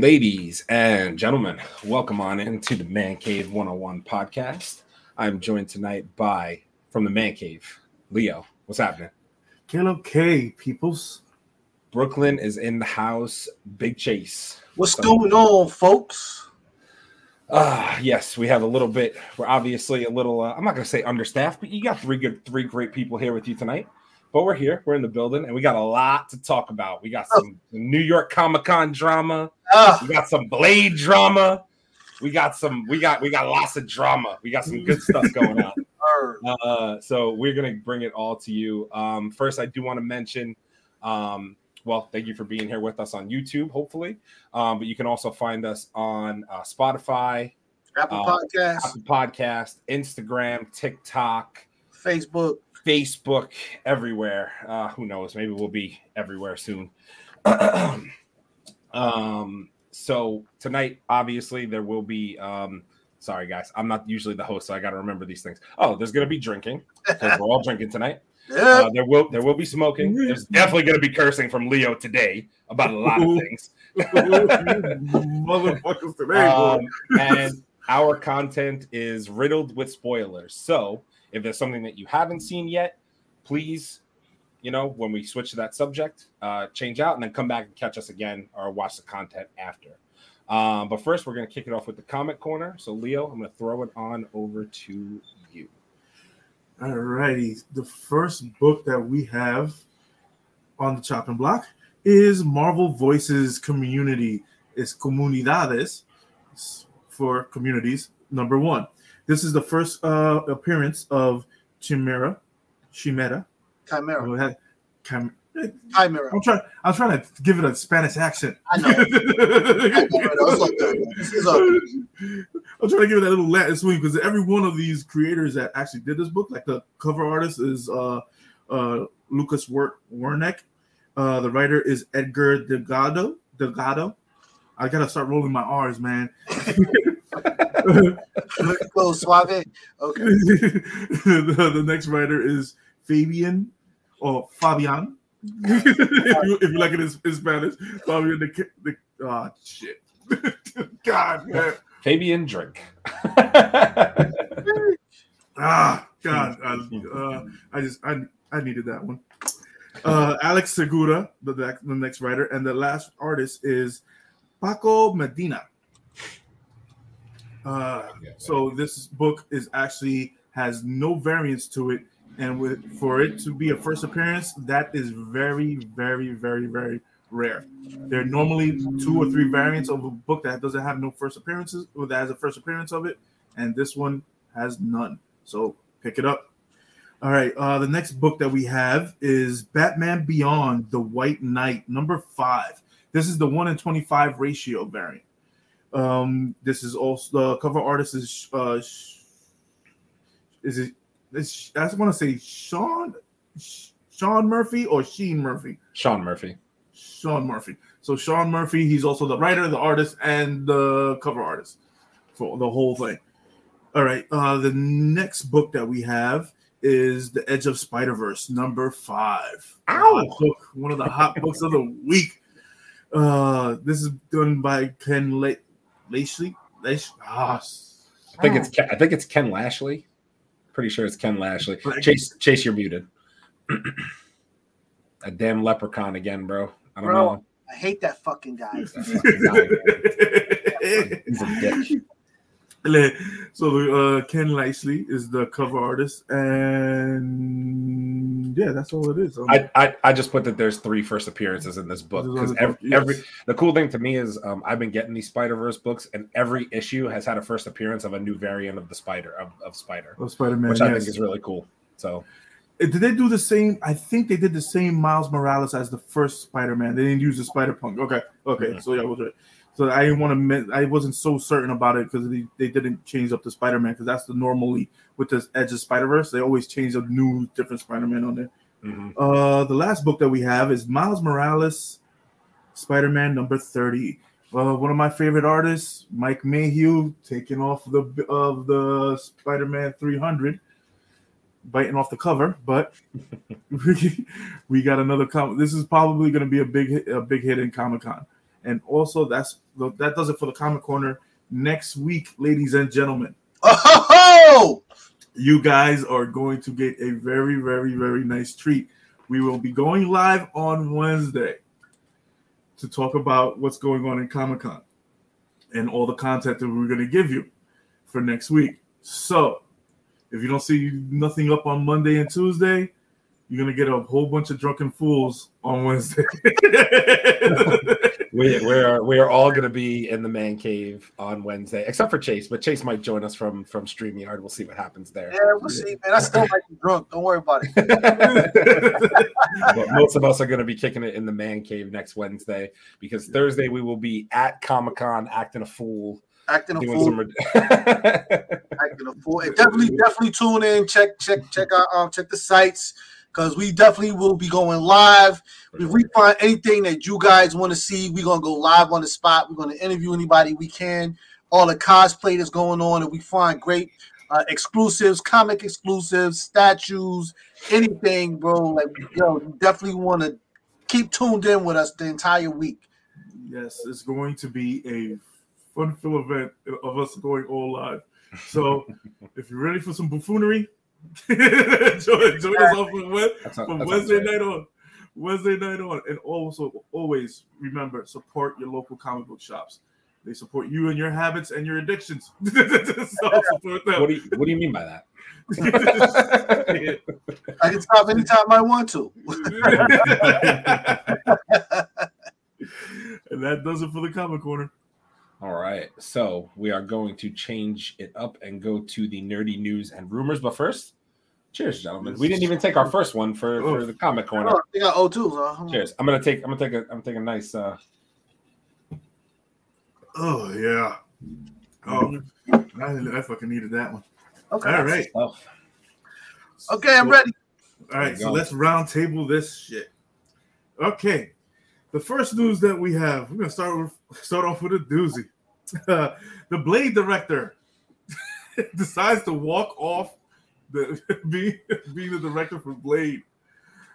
Ladies and gentlemen, welcome on into the Man Cave 101 podcast. I'm joined tonight by from the Man Cave, Leo. What's happening? Caleb K, peoples. Brooklyn is in the house. Big Chase. What's so, going on, folks? Ah, uh, yes, we have a little bit. We're obviously a little. Uh, I'm not going to say understaffed, but you got three good, three great people here with you tonight. But we're here, we're in the building, and we got a lot to talk about. We got oh. some oh. New York Comic Con drama. We got some Blade drama. We got some. We got. We got lots of drama. We got some good stuff going on. Uh, so we're gonna bring it all to you. Um, first, I do want to mention. Um, well, thank you for being here with us on YouTube. Hopefully, um, but you can also find us on uh, Spotify, Apple uh, Podcast, Apple Podcast, Instagram, TikTok, Facebook, Facebook, everywhere. Uh, who knows? Maybe we'll be everywhere soon. um, so tonight, obviously, there will be. Um, sorry, guys, I'm not usually the host, so I got to remember these things. Oh, there's going to be drinking because we're all drinking tonight. Uh, there will there will be smoking. There's definitely going to be cursing from Leo today about a lot of things. Motherfuckers today, um, and our content is riddled with spoilers. So if there's something that you haven't seen yet, please, you know, when we switch to that subject, uh, change out and then come back and catch us again or watch the content after. Um, but first, we're going to kick it off with the comic corner. So, Leo, I'm going to throw it on over to you. All righty. The first book that we have on the chopping block is Marvel Voices Community. It's Comunidades for communities, number one. This is the first uh, appearance of Chimera. Chimera. Chimera. Chim- Chimera. I'm trying. I'm trying to give it a Spanish accent. I know. I'm trying to give it that little Latin swing because every one of these creators that actually did this book, like the cover artist is uh, uh, Lucas Werneck. Uh, the writer is Edgar Delgado. Delgado. I gotta start rolling my R's, man. Go suave. Okay. the, the, next writer is Fabian or Fabian. if, you, if you like it in, in Spanish, Fabian the, the oh shit. God man. Fabian drink. ah God. I, uh, I just I I needed that one. Uh, Alex Segura, the, the next writer, and the last artist is Paco Medina. Uh, so this book is actually has no variance to it, and with for it to be a first appearance, that is very, very, very, very rare. There are normally two or three variants of a book that doesn't have no first appearances, or that has a first appearance of it, and this one has none. So pick it up. All right. Uh, the next book that we have is Batman Beyond: The White Knight, number five. This is the one in twenty-five ratio variant. Um, this is also the cover artist is uh, is it? I just want to say Sean Sean Murphy or Sheen Murphy. Sean Murphy. Sean Murphy. So Sean Murphy, he's also the writer, the artist, and the cover artist for the whole thing. All right. Uh, the next book that we have is The Edge of Spider Verse, number five. Ow! Book, one of the hot books of the week. Uh, this is done by Ken Lake. Lashley. Lash, ah, I think it's Ken, I think it's Ken Lashley. Pretty sure it's Ken Lashley. Chase, Chase, you're muted. a damn leprechaun again, bro. I don't bro, know. I hate that fucking guy. That fucking guy He's a dick. So uh, Ken Lashley is the cover artist, and yeah, that's all it is. Um, I, I, I just put that there's three first appearances in this book because every, yes. every the cool thing to me is um, I've been getting these Spider Verse books, and every issue has had a first appearance of a new variant of the Spider of, of Spider of Spider Man, which I think is really cool. So uh, did they do the same? I think they did the same Miles Morales as the first Spider Man. They didn't use the Spider Punk. Okay, okay, mm-hmm. so yeah, was right. So I didn't want to. I wasn't so certain about it because they, they didn't change up the Spider Man because that's the normally with the Edge of Spider Verse they always change a new different Spider Man on there. Mm-hmm. Uh, the last book that we have is Miles Morales, Spider Man number thirty. Uh, one of my favorite artists, Mike Mayhew, taking off the of the Spider Man three hundred, biting off the cover. But we, got another. Com- this is probably going to be a big a big hit in Comic Con And also, that's that does it for the Comic Corner. Next week, ladies and gentlemen, Oh, you guys are going to get a very, very, very nice treat. We will be going live on Wednesday to talk about what's going on in Comic Con and all the content that we're going to give you for next week. So, if you don't see nothing up on Monday and Tuesday, you're gonna get a whole bunch of drunken fools on Wednesday. we, we are we are all going to be in the man cave on Wednesday, except for Chase. But Chase might join us from from Streamyard. We'll see what happens there. yeah, we'll see, man. I still might be drunk. Don't worry about it. but most of us are going to be kicking it in the man cave next Wednesday because Thursday we will be at Comic Con acting a fool. Acting a Doing fool. some... acting a fool. And definitely, definitely tune in. Check, check, check out, um, check the sites because we definitely will be going live. If we find anything that you guys want to see, we're gonna go live on the spot. We're gonna interview anybody we can. All the cosplay that's going on, and we find great uh, exclusives, comic exclusives, statues, anything, bro. Like, yo, you definitely want to keep tuned in with us the entire week. yes, it's going to be a fun-filled event of us going all live. So, if you're ready for some buffoonery, join, join us off from, Wed- That's from that Wednesday right. night on. Wednesday night on, and also always remember support your local comic book shops. They support you and your habits and your addictions. so support them. What do you What do you mean by that? I can stop anytime I want to. and that does it for the comic corner. All right, so we are going to change it up and go to the nerdy news and rumors. But first, cheers, gentlemen. We didn't even take our first one for, for the comic corner. Oh, they got O2. So. Cheers. I'm gonna take. I'm gonna take a. I'm gonna take a nice. uh Oh yeah. Oh, I, I fucking needed that one. Okay. All right, stuff. Okay, I'm ready. all right. So let's round table this shit. Okay, the first news that we have, we're gonna start with start off with a doozy. the Blade director decides to walk off the being being the director for Blade.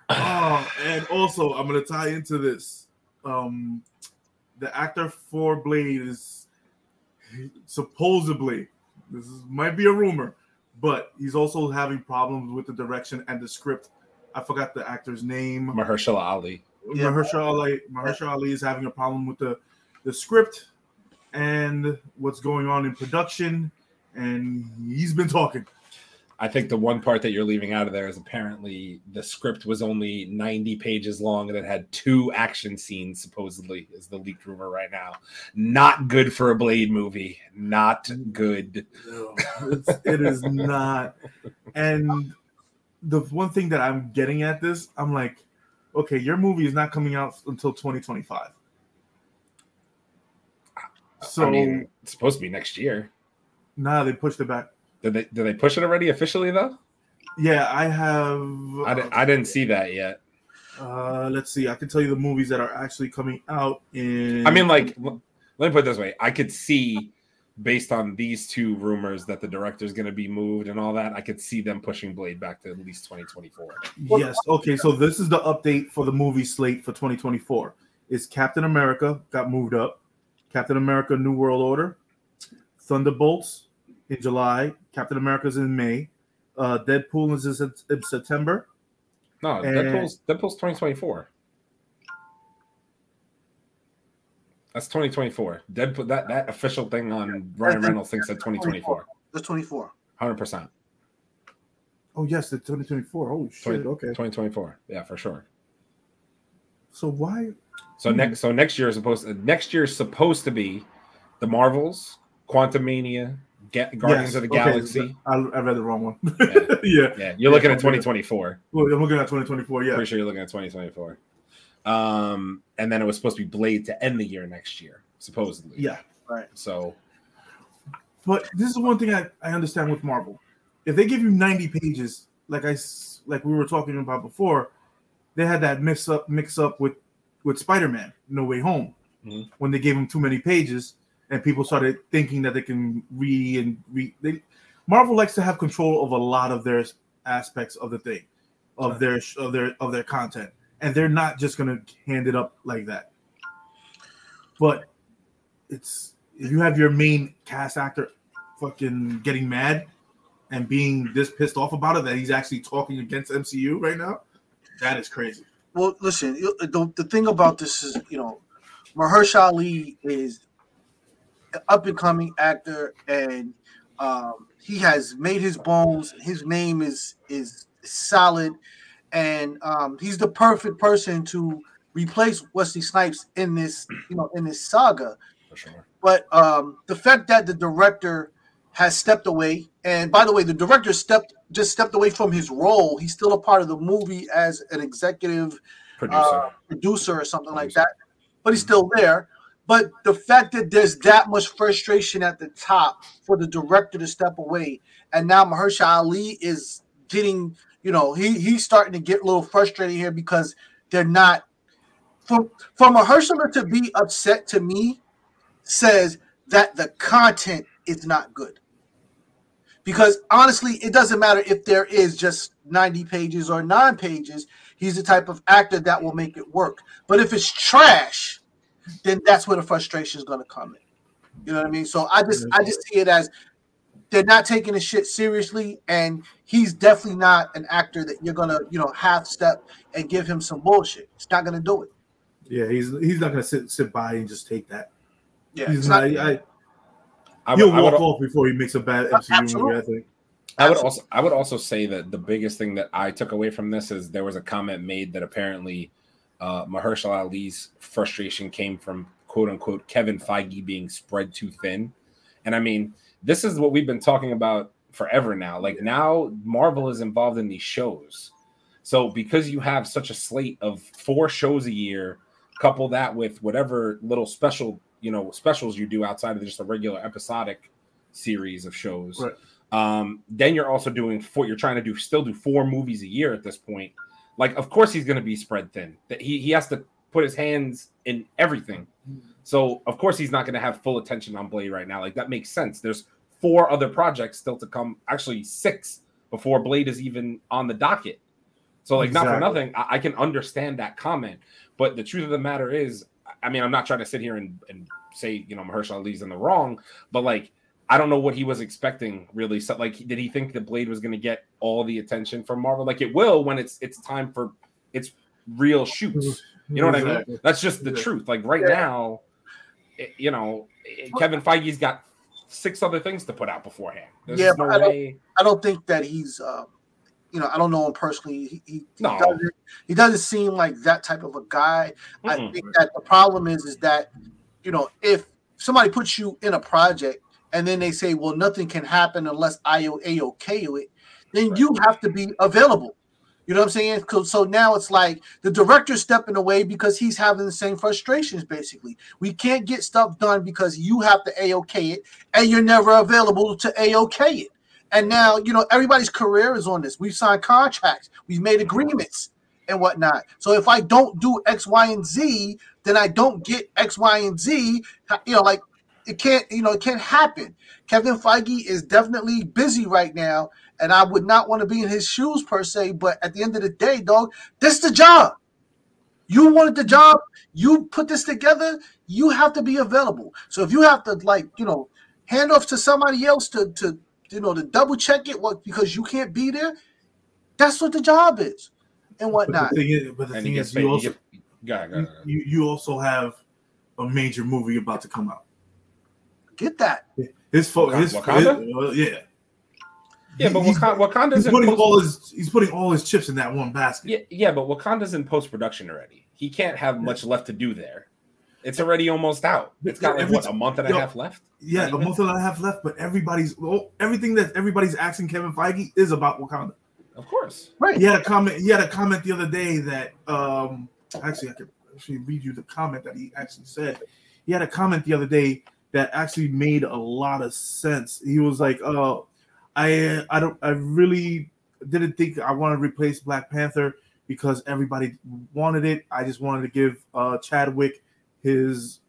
Oh, and also I'm gonna tie into this. Um, the actor for Blade is supposedly this is, might be a rumor, but he's also having problems with the direction and the script. I forgot the actor's name. Mahershala Ali. Yeah. Mahershala Ali, Mahershala Ali is having a problem with the, the script and what's going on in production, and he's been talking. I think the one part that you're leaving out of there is apparently the script was only 90 pages long and it had two action scenes, supposedly, is the leaked rumor right now. Not good for a Blade movie. Not good. It's, it is not. And the one thing that I'm getting at this, I'm like, okay, your movie is not coming out until 2025. So I mean, it's supposed to be next year. nah, they pushed it back. Did they did they push it already officially though? Yeah, I have. I, di- I didn't see that yet. Uh, let's see. I can tell you the movies that are actually coming out in. I mean, like, let me put it this way: I could see, based on these two rumors, that the director's going to be moved and all that. I could see them pushing Blade back to at least 2024. yes. Okay, so this is the update for the movie slate for 2024. Is Captain America got moved up? Captain America: New World Order, Thunderbolts in July. Captain America's in May. Uh, Deadpool is in, in September. No, And- Deadpool's Deadpool's 2024. That's 2024. Deadpool that that official thing on Ryan Reynolds thinks that 2024. That's 24. 100 percent Oh yes, the 2024. Oh shit. Twenty- Okay. 2024. Yeah, for sure. So why? So Hmm. next so next year is supposed next year is supposed to be the Marvels, Quantumania, Guardians Yes, of the okay, Galaxy. I, I read the wrong one. Yeah. yeah. Yeah, you're looking Yeah, at 2024. Well, I'm looking at 2024. Yeah. Pretty sure you're looking at 2024. Um, and then it was supposed to be Blade to end the year next year, supposedly. Yeah. Right. So But this is one thing I, I understand with Marvel. If they give you 90 pages, like I like we were talking about before, they had that mix up mix up with with Spider-Man No Way Home Mhm. when they gave him too many pages and people started thinking that they can re and re they Marvel likes to have control of a lot of their aspects of the thing of their of their of their content and they're not just going to hand it up like that. but it's if you have your main cast actor fucking getting mad and being this pissed off about it that he's actually talking against MCU right now, that is crazy. Well, listen, the, the thing about this is, you know, Mahershala Ali is an up and coming actor, and um, he has made his bones. His name is is solid, and um, he's the perfect person to replace Wesley Snipes in this, you know, in this saga. For sure. But um, the fact that the director has stepped away, and by the way, the director stepped just stepped away from his role. He's still a part of the movie as an executive Producer. uh, producer or something like that, but he's still there. But the fact that there's that much frustration at the top for the director to step away, and now Mahershala Ali is getting, you know, he he's starting to get a little frustrated here because they're not. For for Mahershala to be upset to me says that the content is not good. Because honestly, it doesn't matter if there is just 90 pages or nine pages. He's the type of actor that will make it work. But if it's trash, then that's where the frustration is going to come in. You know what I mean? So I just I just see it as they're not taking the shit seriously, and he's definitely not an actor that you're gonna you know half step and give him some bullshit. It's not gonna do it. Yeah, he's he's not gonna sit sit by and just take that. Yeah, he's not. not- I, I he'll I walk would, off before he makes a bad MCU Absolutely. movie. I think. I would also I would also say that the biggest thing that I took away from this is there was a comment made that apparently uh, Mahershala Ali's frustration came from quote unquote Kevin Feige being spread too thin, and I mean this is what we've been talking about forever now. Like now Marvel is involved in these shows, so because you have such a slate of four shows a year, couple that with whatever little special you know specials you do outside of just a regular episodic series of shows Right. um then you're also doing four you're trying to do still do four movies a year at this point like of course he's going to be spread thin that he, he has to put his hands in everything. Mm-hmm. So of course he's not going to have full attention on blade right now. Like that makes sense. There's four other projects still to come actually six before blade is even on the docket. So like not for nothing I, I can understand that comment. But the truth of the matter is i mean i'm not trying to sit here and, and say you know mahershala ali's in the wrong but like I don't know what he was expecting really. So, like, did he think the Blade was going to get all the attention from Marvel? Like, it will when it's it's time for its real shoots. Mm-hmm. You know what I mean? That's just the Yeah. truth. Like right Yeah. now, it- you know, it- Kevin Feige's got six other things to put out beforehand. There's Yeah, no I don't- I don't think that he's, um, you know, I don't know him personally. He, he, No. he, doesn't, he doesn't seem like that type of a guy. I Mm-mm. think that the problem is, is that, you know, if somebody puts you in a project and then they say, well, nothing can happen unless I okay it, then Right. you have to be available. You know what I'm saying? So now it's like the director's stepping away because he's having the same frustrations. Basically, we can't get stuff done because you have to a-okay it, and you're never available to a-okay it. And now you know everybody's career is on this. We've signed contracts, we've made agreements and whatnot. So if I don't do X, Y, and Z, then I don't get X, Y, and Z. You know, like it can't. You know, it can't happen. Kevin Feige is definitely busy right now, and I would not want to be in his shoes per se. But at the end of the day, dog, this is the job. You wanted the job. You put this together. You have to be available. So if you have to, like, you know, hand off to somebody else to, to you know, to double check it, what because you can't be there. That's what the job is, and But whatnot. the thing is, but the thing is, you he also get- go go go you, you also have a major movie about to come out. Get that. His fo- Wakanda- his, Wakanda? his- uh, yeah. Yeah, but he's, Wakanda, Wakanda's he's in putting post- all his he's putting all his chips in that one basket. yeah, yeah, but Wakanda's in post production already. He can't have much left to do there. It's already almost out. It's got like what a month and a yo, half left. Yeah, a month and a half left, but everybody's well, everything that everybody's asking Kevin Feige is about Wakanda. Of course. Right. He had a comment. He had a comment the other day that um actually I could actually read you the comment that he actually said. He had a comment the other day that actually made a lot of sense. He was like, "Uh, I I don't I really didn't think I wanted to replace Black Panther because everybody wanted it. I just wanted to give uh Chadwick his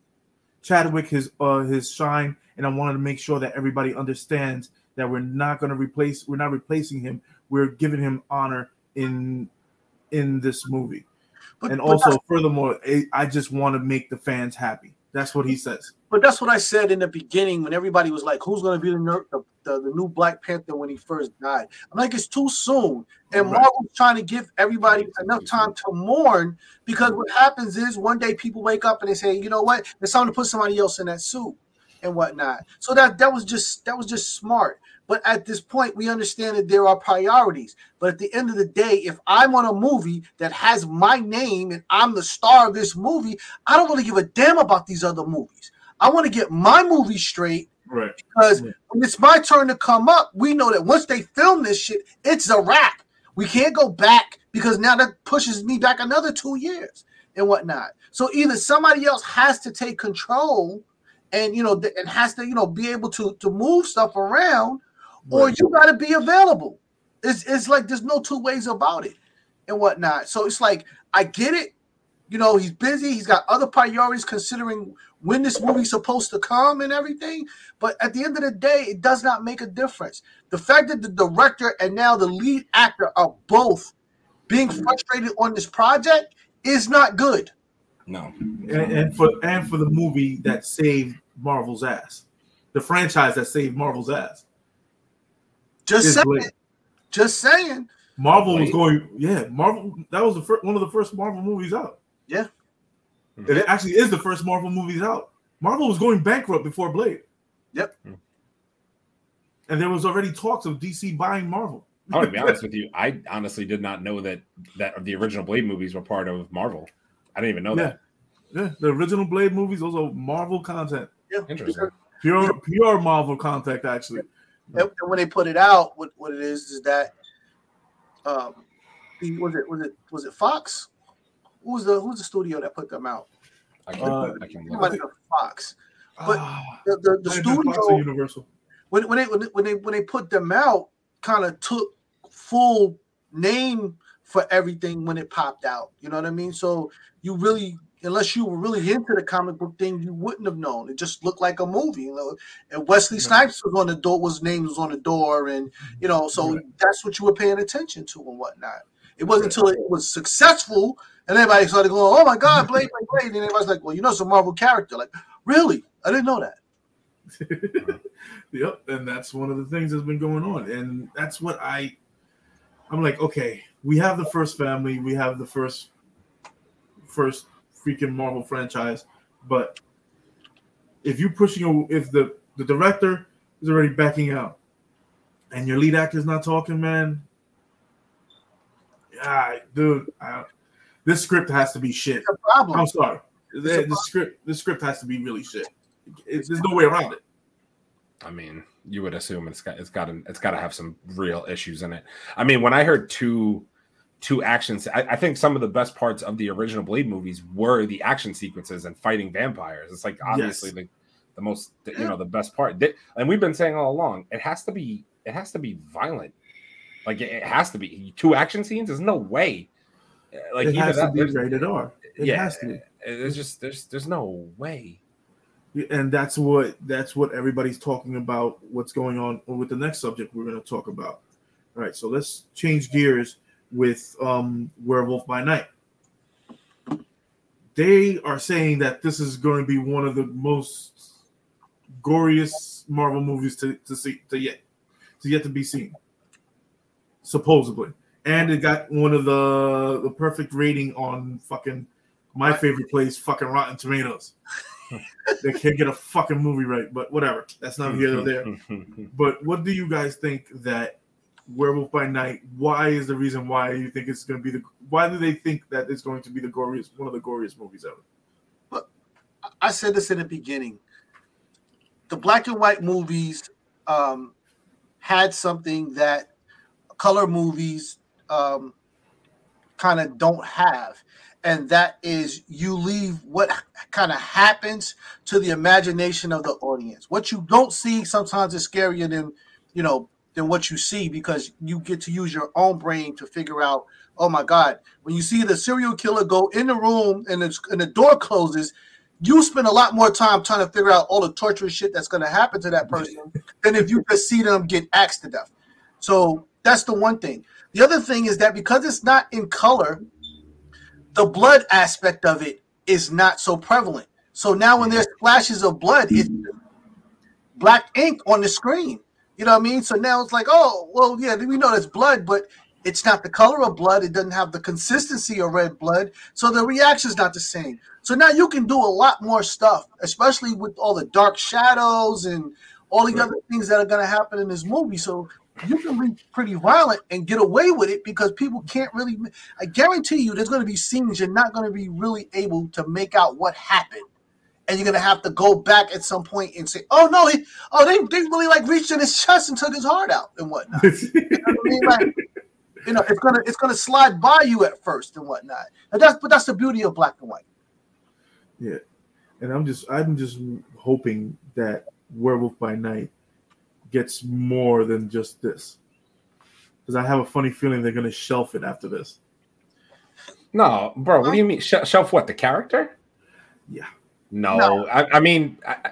Chadwick his uh his shine, and I wanted to make sure that everybody understands that we're not going to replace we're not replacing him. We're giving him honor in in this movie. But, and but also, furthermore, I- I just want to make the fans happy. That's what he says. But that's what I said in the beginning when everybody was like, "Who's going to be the, the the new Black Panther when he first died?" I'm like, it's too soon, and Right. Marvel's trying to give everybody enough time to mourn because what happens is one day people wake up and they say, "You know what? It's time to put somebody else in that suit and whatnot." So that that was just that was just smart. But at this point, we understand that there are priorities. But at the end of the day, if I'm on a movie that has my name and I'm the star of this movie, I don't really give a damn about these other movies. I want to get my movie straight Right. because when it's my turn to come up, we know that once they film this shit, it's a wrap. We can't go back because now that pushes me back another two years and whatnot. So either somebody else has to take control and you know th- and has to you know be able to to move stuff around, or you got to be available. It's it's like there's no two ways about it and whatnot. So it's like I get it. You know, he's busy. He's got other priorities considering when this movie's supposed to come and everything. But at the end of the day, it does not make a difference. The fact that the director and now the lead actor are both being frustrated on this project is not good. No. and, and for and for the movie that saved Marvel's ass, the franchise that saved Marvel's ass. Just saying. Blade. Just saying. Marvel was going, yeah. Marvel that was the first one of the first Marvel movies out. Yeah. And it actually is the first Marvel movies out. Marvel was going bankrupt before Blade. Yep. And there was already talks of DC buying Marvel. I want to be honest with you. I honestly did not know that that the original Blade movies were part of Marvel. I didn't even know Yeah. Yeah, the original Blade movies, those are Marvel content. Yeah. Interesting. Pure pure Marvel content, actually. And, and when they put it out, what, what it is is that um was it was it was it Fox? Who was the who's the studio that put them out? I can, Uh, I can look. might Fox. But Ah, The, the, the might Fox studio Universal. when, when they when they- when they put them out, kind of took full name for everything when it popped out. You know what I mean? So you really, unless you were really into the comic book thing, you wouldn't have known. It just looked like a movie. You know, and Wesley Right. Snipes was on the door. Was name was on the door, and you know, so Right. that's what you were paying attention to and whatnot. It wasn't until it was successful and everybody started going, "Oh my God, Blade, Blade, Blade!" And everybody's like, "Well, you know, some Marvel character." Like, really? I didn't know that. Yep, and that's one of the things that's been going on, and that's what I, I'm like, okay, we have the first family, we have the first, first freaking Marvel franchise, but if you pushing, if the the director is already backing out, and your lead actor's not talking, man, yeah, dude, I, this script has to be shit. It's problem. I'm sorry, the, the script, the script has to be really shit. It, there's no way around it. I mean, you would assume it's got it's got to, it's got to have some real issues in it. I mean, when I heard two two actions, I, I think some of the best parts of the original Blade movies were the action sequences and fighting vampires. It's like obviously Yes. the the most you know the best part. Th- And we've been saying all along, it has to be it has to be violent. Like it, it has to be two action scenes. There's no way. Like it has that- to be rated R. It yeah, has to be. There's just there's there's no way. and that's what that's what everybody's talking about what's going on with the next subject we're going to talk about all right so let's change gears with um werewolf by night they are saying that this is going to be one of the most goriest marvel movies to, to see to yet to yet to be seen supposedly and it got one of the the perfect rating on fucking my favorite place fucking rotten tomatoes they can't get a fucking movie right, but whatever. That's not here or there. But what do you guys think that Werewolf by Night? Why is the reason why you think it's going to be the? Why do they think that it's going to be the goriest, one of the goriest movies ever? But I said this in the beginning. The black and white movies um, had something that color movies um, kind of don't have, and that is you leave what kind of happens to the imagination of the audience. What you don't see sometimes is scarier than you know than what you see because you get to use your own brain to figure out. Oh my God! When you see the serial killer go in the room and the, and the door closes, you spend a lot more time trying to figure out all the torturous shit that's going to happen to that person than if you just see them get axed to death. So that's the one thing. The other thing is that because it's not in color, the blood aspect of it is not so prevalent. So now when there's splashes of blood, it's black ink on the screen. You know what I mean? So now it's like, oh, well, yeah, we know it's blood, but it's not the color of blood. It doesn't have the consistency of red blood. So the reaction's not the same. So now you can do a lot more stuff, especially with all the dark shadows and all the right. other things that are going to happen in this movie. So you can be pretty violent and get away with it because people can't really. I guarantee you, there's going to be scenes you're not going to be really able to make out what happened and you're gonna have to go back at some point and say, "Oh no, he, oh they, they really like reached in his chest and took his heart out and whatnot." you, know what I mean? like, you know, it's gonna it's gonna slide by you at first and whatnot. And that's but that's the beauty of black and white. Yeah, and I'm just I'm just hoping that Werewolf by Night gets more than just this, because I have a funny feeling they're gonna shelf it after this. No, bro. What do you mean shelf? What the character? Yeah. No, no. I, I, mean, I,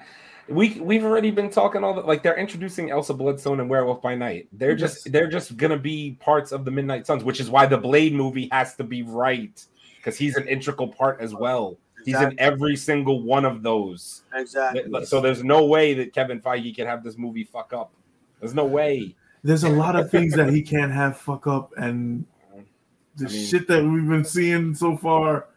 we we've already been talking all the like they're introducing Elsa Bloodstone and Werewolf by Night. They're just yes. they're just gonna be parts of the Midnight Suns, which is why the Blade movie has to be right because he's an integral part as well. Exactly. He's in every single one of those. Exactly. So there's no way that Kevin Feige can have this movie fuck up. There's no way. There's a lot of things that he can't have fuck up, and the I mean, shit that we've been seeing so far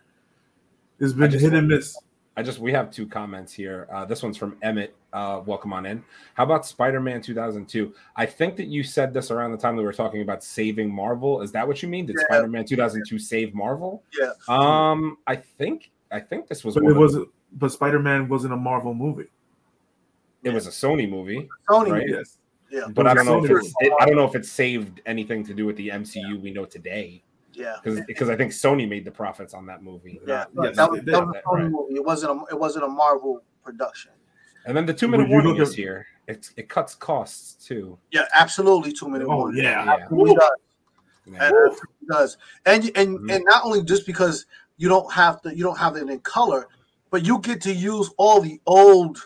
has been hit and miss. I just we have two comments here. Uh, this one's from Emmett. Uh, welcome on in. How about Spider-Man 2002? I think that you said this around the time that we were talking about saving Marvel. Is that what you mean? Did yeah. Spider-Man 2002 save Marvel? Yeah. Um, I think I think this was. But it was, but Spider-Man wasn't a Marvel movie. It was a Sony movie. Sony, right? yes. Yeah. But I don't know if it's, it, I don't know if it saved anything to do with the MCU we know today. Yeah, because because I think Sony made the profits on that movie. Yeah, that, that, was, that was a Sony right. movie. It wasn't a it wasn't a Marvel production. And then the two minute warning is here. It it cuts costs too. Yeah, absolutely two minute oh, warning. Yeah, absolutely does. Yeah. And, does. And and mm-hmm. and not only just because you don't have to you don't have it in color, but you get to use all the old,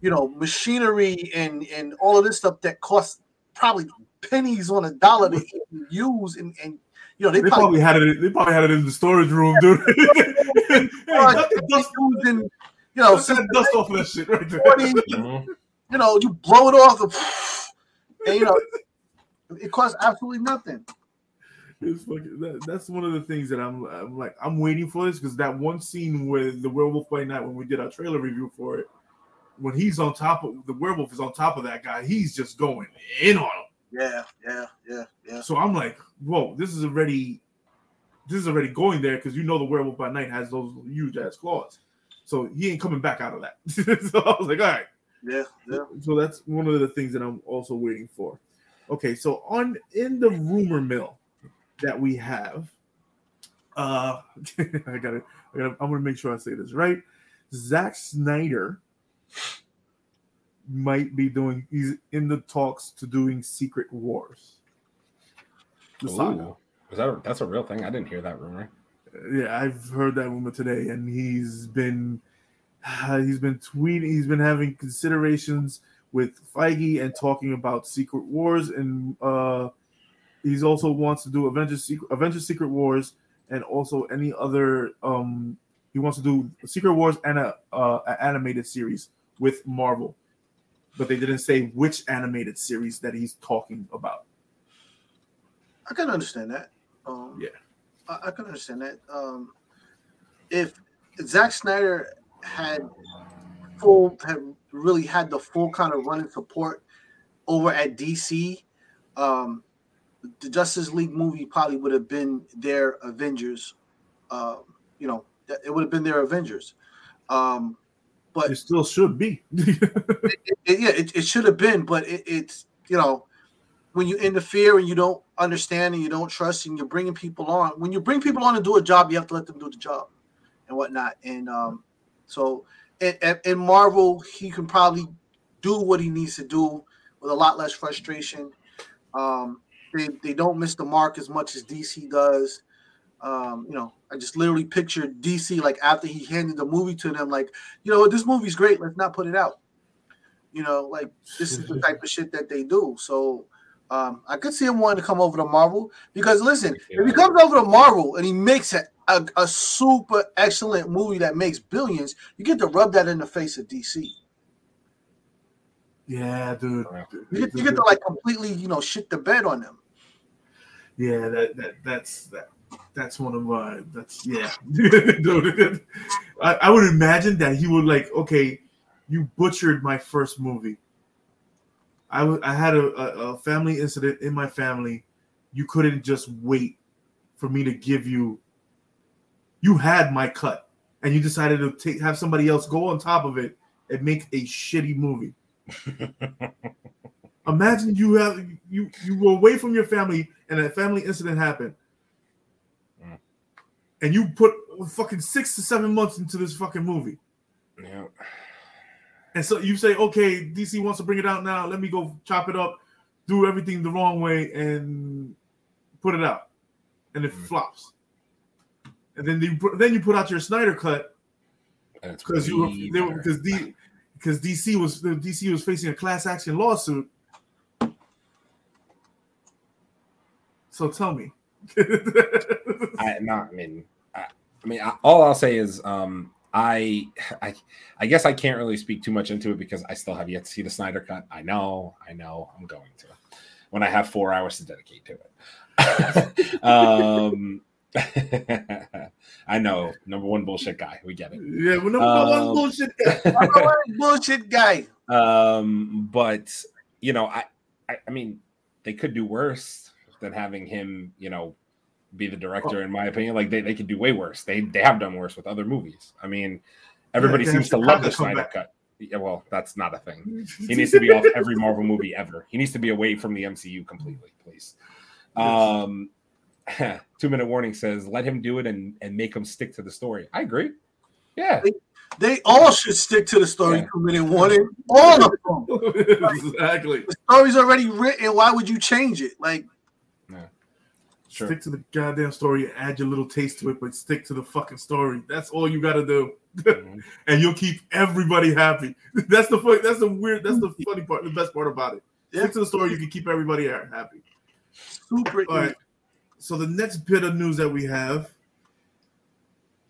you know, machinery and and all of this stuff that costs probably pennies on a dollar to use and, and you know, they, they probably, probably, had it. They probably had it in the storage room, dude. hey, dust, using, you know, dust, dust off of that shit right there. 40, mm-hmm. you know, you blow it off, the, and you know, it costs absolutely nothing. It's fucking, that, that's one of the things that I'm, I'm like I'm waiting for this because that one scene with the werewolf by night when we did our trailer review for it, when he's on top of the werewolf is on top of that guy, he's just going in on him. Yeah, yeah, yeah, yeah. So I'm like, whoa, this is already this is already going there because you know the werewolf by night has those huge ass claws. So he ain't coming back out of that. so I was like, all right. Yeah, yeah. So that's one of the things that I'm also waiting for. Okay, so on in the rumor mill that we have, uh I gotta, I gotta I'm gonna make sure I say this right. Zack Snyder might be doing he's in the talks to doing Secret Wars. The saga. Is that a, that's a real thing? I didn't hear that rumor. Yeah, I've heard that rumor today, and he's been uh, he's been tweeting, he's been having considerations with Feige and talking about Secret Wars, and uh, he's also wants to do Avengers Secret Avengers Secret Wars, and also any other um he wants to do Secret Wars and a uh, an animated series with Marvel but they didn't say which animated series that he's talking about. I can understand that. Um, yeah, I, I, can understand that. Um, if Zack Snyder had full, had really had the full kind of running support over at DC, um, the Justice League movie probably would have been their Avengers. Uh, you know, it would have been their Avengers. Um, but it still should be. it, it, yeah, it, it should have been, but it's you know when you interfere and you don't understand and you don't trust and you're bringing people on. When you bring people on to do a job, you have to let them do the job and whatnot. And um, so in, in Marvel, he can probably do what he needs to do with a lot less frustration. Um, they, they don't miss the mark as much as DC does. Um, you know, I just literally pictured DC like after he handed the movie to them, like, you know, this movie's great, let's not put it out. You know, like this is the type of shit that they do. So um, I could see him wanting to come over to Marvel because listen, if he comes over to Marvel and he makes an a, a super excellent movie that makes billions, you get to rub that in the face of DC. Yeah, dude. You get, you get to like completely, you know, shit the bed on them. Yeah, that, that that's that that's one of my that's yeah. dude, I, I would imagine that he would like, okay, you butchered my first movie. I, w- I had a, a, a family incident in my family. You couldn't just wait for me to give you. You had my cut, and you decided to take have somebody else go on top of it and make a shitty movie. Imagine you have you you were away from your family and a family incident happened, Mm. and you put fucking six to seven months into this fucking movie. Yeah. And so you say, okay, DC wants to bring it out now. Let me go chop it up, do everything the wrong way, and put it out, and it Mhm. flops. And then you put, then you put out your Snyder cut because you were way they were better. because D because DC was DC was facing a class action lawsuit. So tell me, I not. I mean, I, I mean, I, all I'll say is, um, I, I, I guess I can't really speak too much into it because I still have yet to see the Snyder cut. I know, I know, I'm going to when I have four hours to dedicate to it. um, I know, number one bullshit guy. We get it. yeah, well, number Um, one bullshit. Bullshit guy. Um, but you know, I, I, I mean, they could do worse than having him, you know, be the director. In my opinion, like they, they could do way worse. They they have done worse with other movies. I mean, everybody they seems to love the Snyder back. cut. Yeah, well, that's not a thing. He needs to be off every Marvel movie ever. He needs to be away from the MCU completely, please. Um, two minute warning says let him do it and and make him stick to the story. I agree. Yeah, They all should stick to the story Yeah. two minute warning. All of them. exactly. The story's already written. Why would you change it? Like, sure. Stick to the goddamn story, add your little taste to it, but stick to the fucking story. That's all you got to do, Mhm. and you'll keep everybody happy. That's the fun, that's the weird. That's the funny part. The best part about it. Yeah. Stick to the story. You can keep everybody happy. super. All right. So the next bit of news that we have,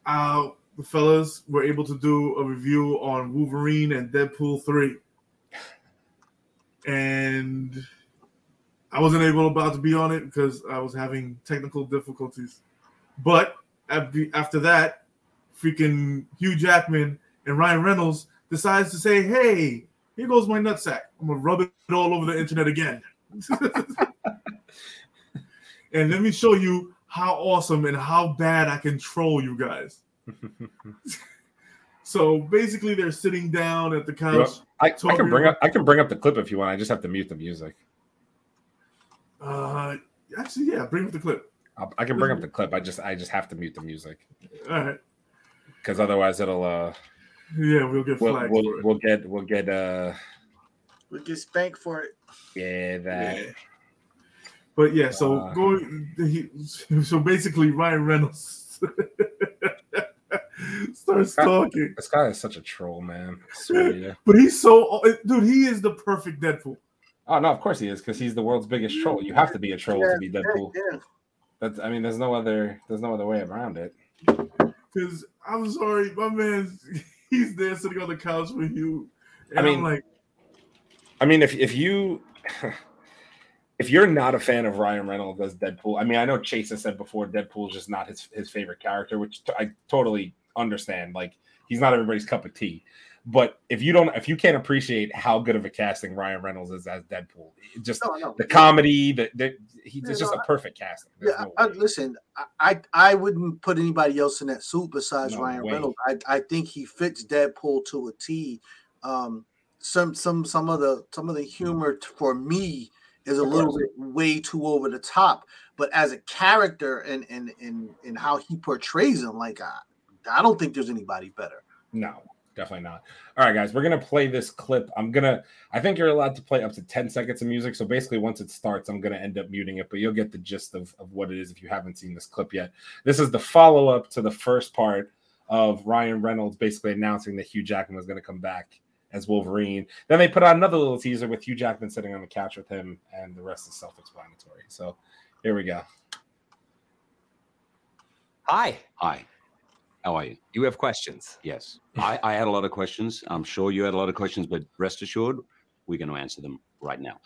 uh, the fellas were able to do a review on Wolverine and Deadpool three, and I wasn't able about to be on it because I was having technical difficulties. But after that, freaking Hugh Jackman and Ryan Reynolds decides to say, "Hey, here goes my nutsack. I'm gonna rub it all over the internet again." and let me show you how awesome and how bad I can troll you guys. So basically, they're sitting down at the couch. I, I can bring up I can bring up the clip if you want. I just have to mute the music. Uh, actually, yeah, bring up the clip. I'll, I can bring up the clip. I just I just have to mute the music All right. because otherwise it'll uh Yeah, we'll get we'll, flagged we'll, we'll get we'll get uh We'll get spanked for it. yeah that Yeah. But yeah, so Uh. going, he, so basically, Ryan Reynolds starts talking, this guy is such a troll man. I swear to you. but he's so dude. He is the perfect Deadpool. Oh no, of course he is because he's the world's biggest troll. You have to be a troll to be Deadpool. Yeah, That's I mean there's no other there's no other way around it. Because I'm sorry, my man, he's there sitting on the couch with you, and I mean, I'm like, I mean, if if you if you're not a fan of Ryan Reynolds as Deadpool, I mean, I know Chase has said before Deadpool is just not his his favorite character, which t- I totally understand. Like he's not everybody's cup of tea. But if you don't, if you can't appreciate how good of a casting Ryan Reynolds is as Deadpool, just no, no. the comedy, the, the he's it's just a perfect casting. There's Yeah, I, listen. I, I wouldn't put anybody else in that suit besides Ryan way. Reynolds. I, I think he fits Deadpool to a T. Um, some some some of the some of the humor for me is a little bit way too over the top. But as a character and and and and how he portrays him, like I, I don't think there's anybody better. No, definitely not. All right, guys, we're gonna play this clip. I'm gonna. I think you're allowed to play up to 10 seconds of music. So basically, once it starts, I'm gonna end up muting it, but you'll get the gist of, of what it is if you haven't seen this clip yet. This is the follow-up to the first part of Ryan Reynolds basically announcing that Hugh Jackman was gonna come back as Wolverine. Then they put out another little teaser with Hugh Jackman sitting on the couch with him, and the rest is self-explanatory. So here we go. Hi. Hi. How are you? You have questions. Yes. I, I had a lot of questions. I'm sure you had a lot of questions, but rest assured, we're going to answer them right now.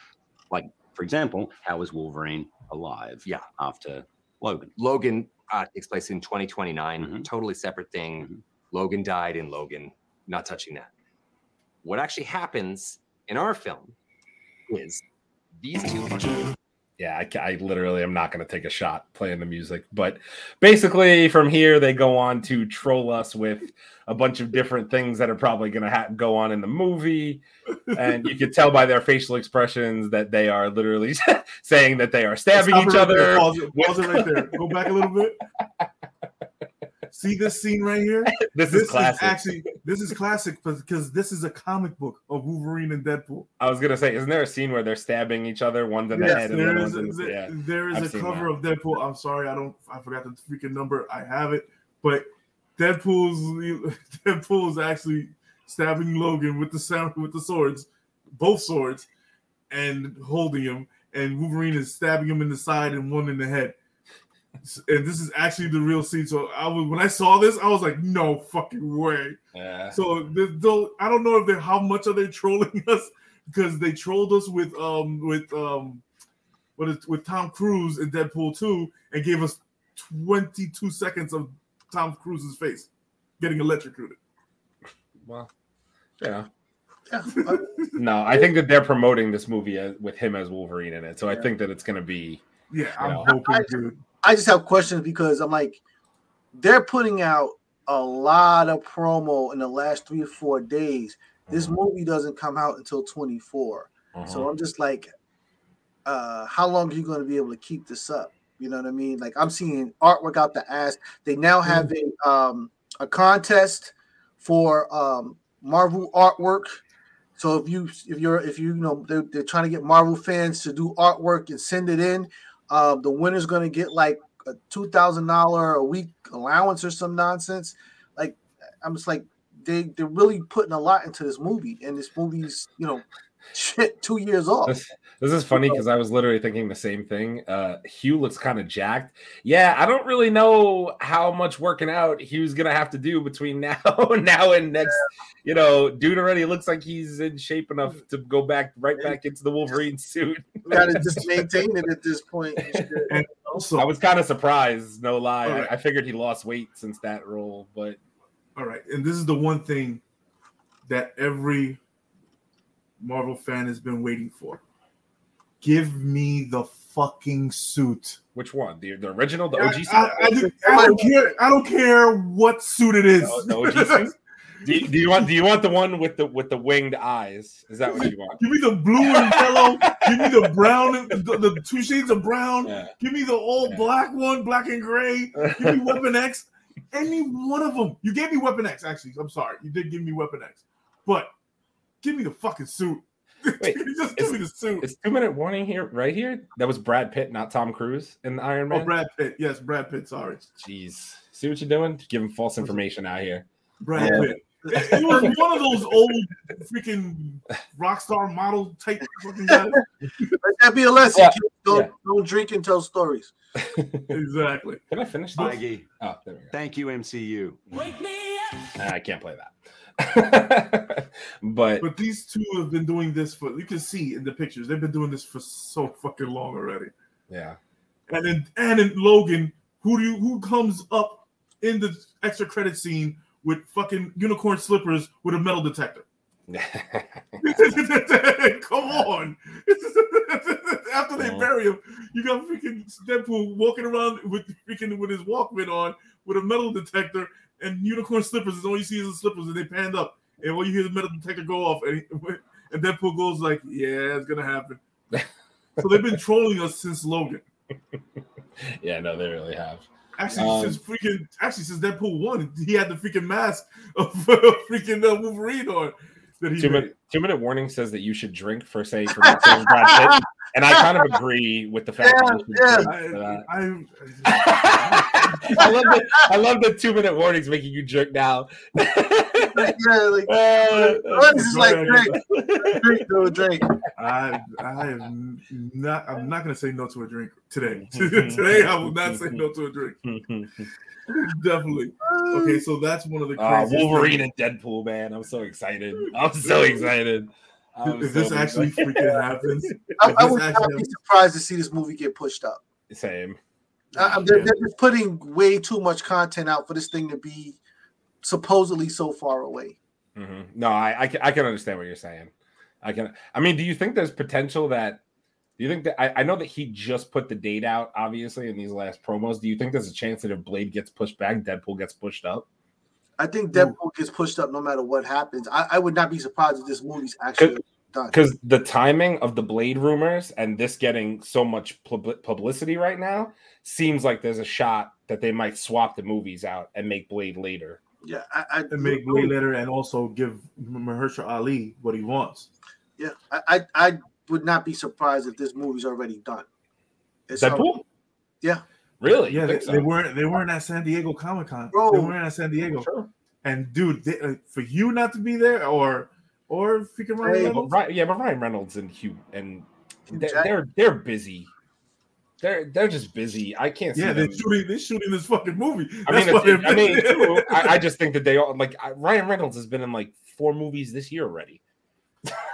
Like, for example, how is Wolverine alive? Yeah. After Logan. Logan uh, takes place in 2029. Mhm. Totally separate thing. Mhm. Logan died in Logan. Not touching that. What actually happens in our film is these two. Yeah, I, I literally am not going to take a shot playing the music, but basically from here they go on to troll us with a bunch of different things that are probably going to ha- go on in the movie, and you can tell by their facial expressions that they are literally saying that they are stabbing Stop each it right other. Pause it, pause it right there. Go back a little bit. See this scene right here? This, This is is actually this is classic because this is a comic book of Wolverine and Deadpool. I was gonna say, isn't there a scene where they're stabbing each other, one's in the Yes, head and the is, one's in the yeah. there is I've a cover that. of Deadpool. I'm sorry, I don't. I forgot the freaking number. I have it, but Deadpool's Deadpool's actually stabbing Logan with the sound with the swords, both swords, and holding him, and Wolverine is stabbing him in the side and one in the head. And this is actually the real scene. So I was when I saw this, I was like, no fucking way. yeah. So this, though I don't know if they how much are they trolling us because they trolled us with um with um what is with Tom Cruise in Deadpool 2 and gave us 22 seconds of Tom Cruise's face getting electrocuted. Well, yeah. Yeah, No, I think that they're promoting this movie as, with him as Wolverine in it, so I Yeah. think that it's gonna be. Yeah, I'm Yeah. hoping dude. I just have questions because I'm like, they're putting out a lot of promo in the last three or four days. This Mm-hmm. movie doesn't come out until 24. So I'm just like, uh, how long are you going to be able to keep this up? You know what I mean? Like I'm seeing artwork out the ass. They now have a um a contest for um Marvel artwork. So if you if you're if you, you know they're, they're trying to get Marvel fans to do artwork and send it in, um, the winner's going to get like a two thousand dollar a week allowance or some nonsense. Like I'm just like they they're really putting a lot into this movie, and this movie's you know shit two years off. This, this is funny because I was literally thinking the same thing. Uh, Hugh looks kind of jacked. Yeah, I don't really know how much working out Hugh's gonna have to do between now, now and next. You know, dude already looks like he's in shape enough to go back right back into the Wolverine suit. We got to just maintain it at this point. and also, I was kind of surprised, no lie. All right. I, I figured he lost weight since that role, but all right, and this is the one thing that every Marvel fan has been waiting for. Give me the fucking suit. which one? The, the original, the OG suit? I- I do- I don't care. I don't care what suit it is. The- the OG suit? Do you, do you want do you want the one with the with the winged eyes? Is that what you want? Give me the blue and yellow. Give me the brown, the, the two shades of brown. Yeah. Give me the all Yeah. black one, black and gray. Give me Weapon X. Any one of them. You gave me Weapon X. Actually, I'm sorry. You did give me Weapon X, but give me the fucking suit. Wait, just give me the suit. It's two minute warning here, right here. That was Brad Pitt, not Tom Cruise in the Iron Man. Oh, Brad Pitt. Yes, Brad Pitt. Sorry, Jeez, see what you're doing? Giving false information out here. Brad Yeah. Pitt. It, it was one of those old freaking rock star model type fucking guys. Let that be a lesson. Yeah. Don't, Yeah. don't drink and tell stories. Exactly. Can I finish this? Feige, Oh, there we go. thank you, MCU. Ah, I can't play that. but But these two have been doing this for you can see in the pictures, they've been doing this for so fucking long already. yeah, And then and in Logan, who do you who comes up in the extra credit scene with fucking unicorn slippers with a metal detector? Come on. After they bury him, got freaking Deadpool walking around with freaking with his Walkman on with a metal detector and unicorn slippers. And all you see is the slippers, and they panned up, and all you hear the metal detector go off, and, he, and Deadpool goes like, "Yeah, it's gonna happen." so they've been trolling us since Logan. yeah, no, they really have. Actually, Um, since freaking actually since Deadpool one, he had the freaking mask of freaking uh, Wolverine on. That he Two made. minute two minute warning says that you should drink for say for Brad Pitt, and I kind of agree with the fact that you Yeah, drink for that. I, I, I love the I love the two minute warnings making you jerk now. yeah, like Uh, what is this like drink, drink, no drink. I I am not. I'm not gonna say no to a drink today. today, I will not say no to a drink. Definitely. Okay, so that's one of the Uh, craziest Wolverine and Deadpool, man. I'm so excited. I'm so excited. I'm If this actually excited. freaking happens, I, If I would not actually be surprised to see this movie get pushed up. same. I, I- they're, they're just putting way too much content out for this thing to be supposedly so far away. Mhm. No, I, I can I can understand what you're saying. I can. I mean, do you think there's potential that? Do you think that I, I know that he just put the date out, obviously, in these last promos. Do you think there's a chance that if Blade gets pushed back, Deadpool gets pushed up? I think Deadpool gets pushed up no matter what happens. I, I would not be surprised if this movie's actually done. Because the timing of the Blade rumors and this getting so much pub- publicity right now seems like there's a shot that they might swap the movies out and make Blade later. Yeah, I, I and make way later, and also give Mahershala Ali what he wants. Yeah, I, I I would not be surprised if this movie's already done. It's already- Deadpool? Yeah. Really? Yeah, they, so? they weren't. They weren't at San Diego Comic Con. They weren't at San Diego. Sure. And dude, they, uh, for you not to be there, or or freaking Ryan Hey, But Reynolds, Ryan, yeah, but Ryan Reynolds and Hugh and Hugh they're, they're they're busy. They're they're just busy. I can't see yeah, them. they're shooting. They're shooting this fucking movie. I mean, That's why I mean, too, I, I just think that they all like I, Ryan Reynolds has been in like four movies this year already.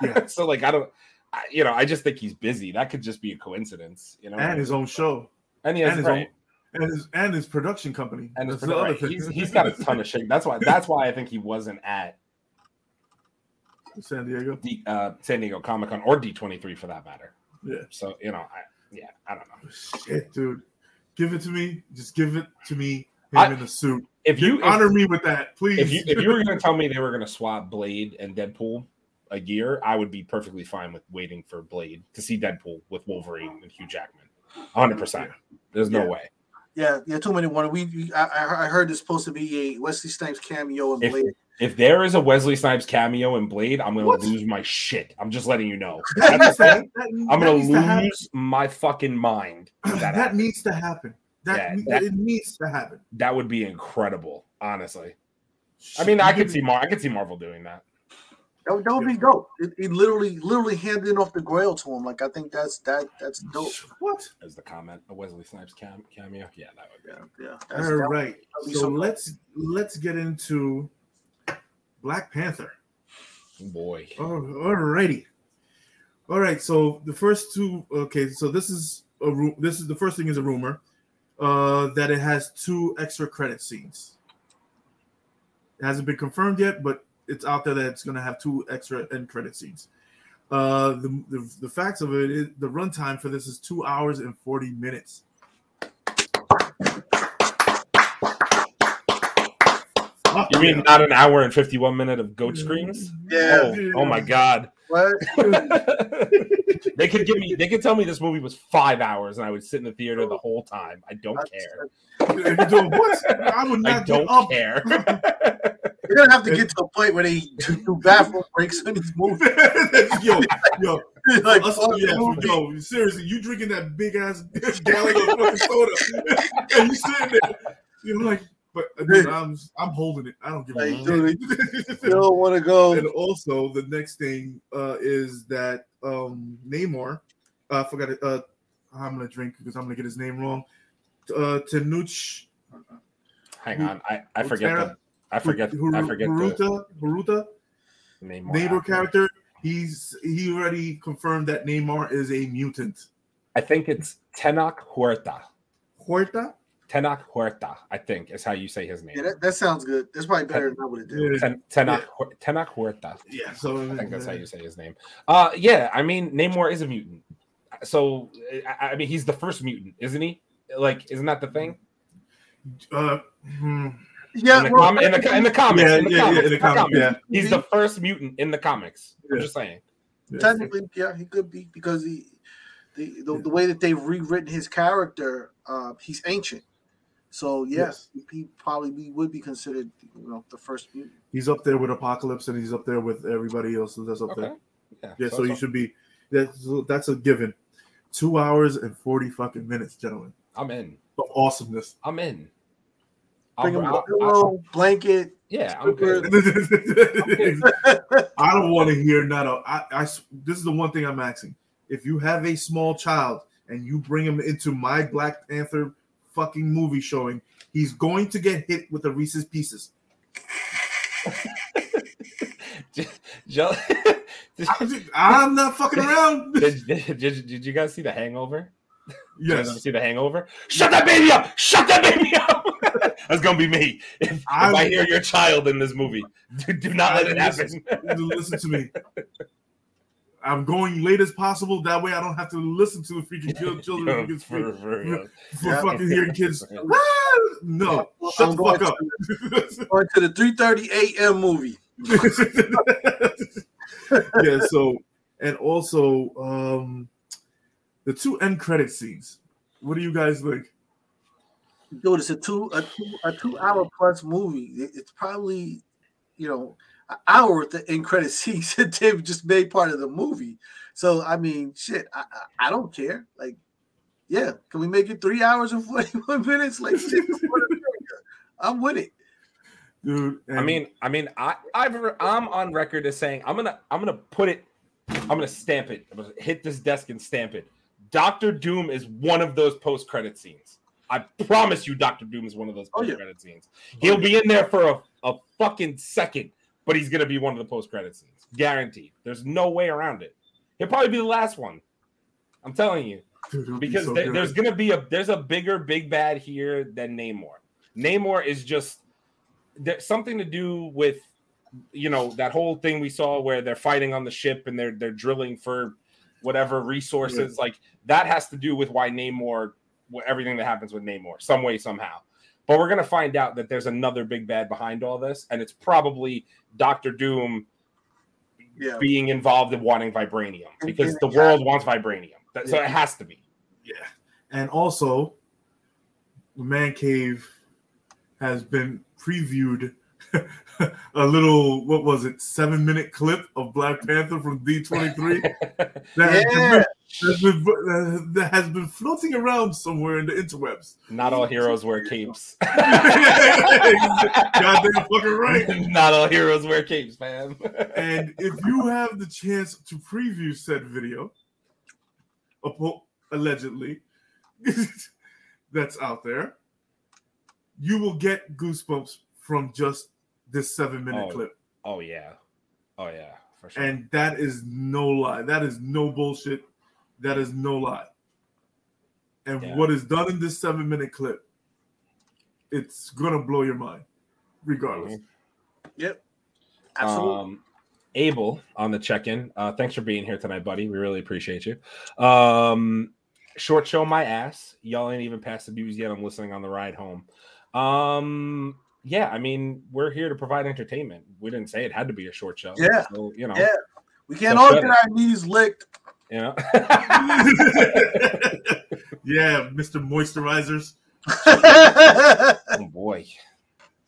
Yeah. so like I don't, I, you know, I just think he's busy. That could just be a coincidence, you know. and his own show, and he has and his right. own, and his and his production company. and his, That's the other right. thing. he's he's got a ton of shit. That's why that's why I think he wasn't at San Diego. D, uh, San Diego Comic Con or D twenty three for that matter. Yeah. So you know, I, yeah, I don't know. Shit, dude, give it to me. Just give it to me. Him I- in the suit. If you if, honor me with that, please. if you if you were going to tell me they were going to swap Blade and Deadpool a year, I would be perfectly fine with waiting for Blade to see Deadpool with Wolverine and Hugh Jackman. 100. percent There's no Yeah. way. Yeah, yeah, too many one. We, we I, I I heard there's supposed to be a Wesley Snipes cameo in Blade. If there is a Wesley Snipes cameo in Blade, I'm going What? to lose my shit. I'm just letting you know. that, that, that, I'm that going needs to to lose my fucking mind. That, That, needs to happen. That, Yeah, that- it needs to happen. that would be incredible. Honestly, I mean, I could see Mar. I could see Marvel doing that. That, would- that would be dope. It, it literally literally handing off the Grail to him. Like I think that's that that's dope. What? As the comment, a Wesley Snipes cam- cameo. Yeah, that would be. Yeah, yeah. That's, All that- right. that'd be So so- let's let's get into Black Panther. Boy. Oh, alrighty. All right. So the first two. Okay. So this is a ru- this is the first thing is a rumor uh, that it has two extra credit scenes. It hasn't been confirmed yet, but it's out there that it's going to have two extra end credit scenes. Uh, the, the the facts of it is the runtime for this is two hours and forty minutes. You mean not an hour and 51 minute of goat mm-hmm. screams? Yeah. Oh, oh my god. What? they could give me they could tell me this movie was five hours and I would sit in the theater the whole time. I don't care. You doing what? I would I not don't get up. care. You're gonna have to get to a point where they do, do bathroom breaks in this movie. yo, yo, like, us, fuck the yo, seriously, you drinking that big ass gallon of fucking soda, and you sitting there, you're like, but uh, dude, I'm, I'm holding it. I don't give a Like, shit. You don't want to go. and also, the next thing uh, is that um, Namor, uh, I forgot it. Uh, I'm gonna drink because I'm gonna get his name wrong. Uh, Tanuch Hang on. I, I forget Hutera- the I forget I Huru- forget the Haruta, Haruta, name. Namor character. He's he already confirmed that Namor is a mutant. I think it's Tenoch Huerta. Huerta? Tenoch Huerta, I think is how you say his name. Yeah, that, that sounds good. That's probably better than I would have did. Yeah, Ten, Tenoch, Hu- Huerta. yeah. So I think that's how you say his name. Uh, yeah, I mean, Namor is a mutant. So, I, I mean, he's the first mutant, isn't he? Like, isn't that the thing? Uh, hmm. Yeah, in, the well, com- in, the, in the comics, Yeah, in the yeah, yeah, in the comics, yeah. He's the first mutant in the comics. I'm Yeah. just saying. technically, yeah, he could be because he, the the, the way that they've rewritten his character, uh, he's ancient. So yes, he probably be, would be considered, you know, the first mutant. He's up there with Apocalypse, and he's up there with everybody else that's up Okay. there. Yeah. Yeah, so, so- you should be. That's that's a given. Two hours and forty fucking minutes, gentlemen. I'm in. The awesomeness. I'm in. Bring I'll- him a I'll- pillow, blanket, Yeah, I'm good. I don't want to hear none of. I, I. This is the one thing I'm asking. If you have a small child and you bring him into my Black Panther fucking movie showing, he's going to get hit with the Reese's Pieces. Joe, I'm, I'm not fucking around. did, did, did, did you guys see the Hangover? Did you yes, see the Hangover? Shut that baby up! Shut that baby up! That's gonna be me if, if I, I- hear your child in this movie. Do, do not let it happen. listen to me. I'm going late as possible. That way, I don't have to listen to the freaking children Yeah, freaking for- speak for- for, Yeah. fucking hearing kids. "Ah!" No, Well, shut I'm the going fuck up. Going to the 3:30 a.m. movie. yeah. So, and also, um, the two end credit scenes. What do you guys think? Dude, it's a two a two a two hour plus movie. It- It's probably you know an hour with the end credit scenes that they've just made part of the movie. So I mean, shit, I I, I don't care. Like, yeah, can we make it three hours and forty one minutes? Like, shit, I'm with it. Dude, I mean, I mean, I I've I'm on record as saying I'm gonna I'm gonna put it, I'm gonna stamp it. I'm gonna hit this desk and stamp it. Doctor Doom is one of those post credit scenes. I promise you, Doctor Doom is one of those Oh, post yeah. credit scenes. He'll oh, be in there for a, a fucking second, but he's gonna be one of the post credit scenes, guaranteed. There's no way around it. He'll probably be the last one. I'm telling you dude, it'll be because so there- there's gonna be a there's a bigger big bad here than Namor. Namor is just there's something to do with you know that whole thing we saw where they're fighting on the ship and they're they're drilling for whatever resources like that has to do with why Namor everything that happens with Namor some way somehow. But we're gonna find out that there's another big bad behind all this, and it's probably Doctor Doom Yeah. being involved in wanting vibranium because and- the world wants vibranium. That- So it has to be. Yeah. And also, the Man Cave has been previewed a little, what was it, seven minute clip of Black Panther from D23 that, has Yeah. been, that's been, uh, that has been floating around somewhere in the interwebs. Not all heroes wear capes. Goddamn fucking right. Not all heroes wear capes, man. And if you have the chance to preview said video, allegedly, that's out there, you will get goosebumps from just this seven minute Oh. clip. oh yeah, oh yeah, for sure. And that is no lie. That is no bullshit. That is no lie. And Yeah. what is done in this seven minute clip, it's gonna blow your mind, regardless. Mm-hmm. Yep. Absolutely. Um, Abel on the check-in. Uh, thanks for being here tonight, buddy. We really appreciate you. Um, short show my ass. Y'all ain't even past the views yet. I'm listening on the ride home. Um, yeah, I mean, we're here to provide entertainment. We didn't say it had to be a short show. Yeah. so, you know, Yeah. we can't so all get our knees licked. You know. yeah, Mr. Moisturizers. oh boy,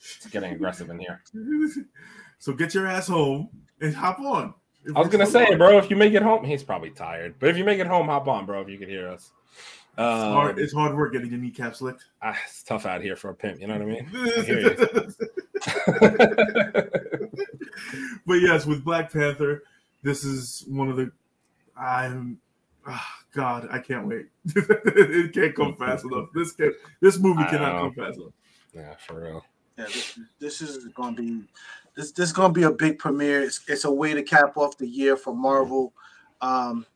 it's getting aggressive in here. so get your ass home and hop on. If I was gonna say, bro, if you make it home, he's probably tired. But if you make it home, hop on, bro. If you can hear us. It's hard, Um, it's hard work getting your kneecaps licked. ah, it's tough out here for a pimp. You know what I mean? I but yes, with Black Panther, this is one of the. I'm. ah, God, I can't wait. it can't come fast enough. This can This movie cannot know. come fast enough. yeah, for real. Yeah, this, this is going to be this this is going to be a big premiere. It's, it's a way to cap off the year for Marvel. Um,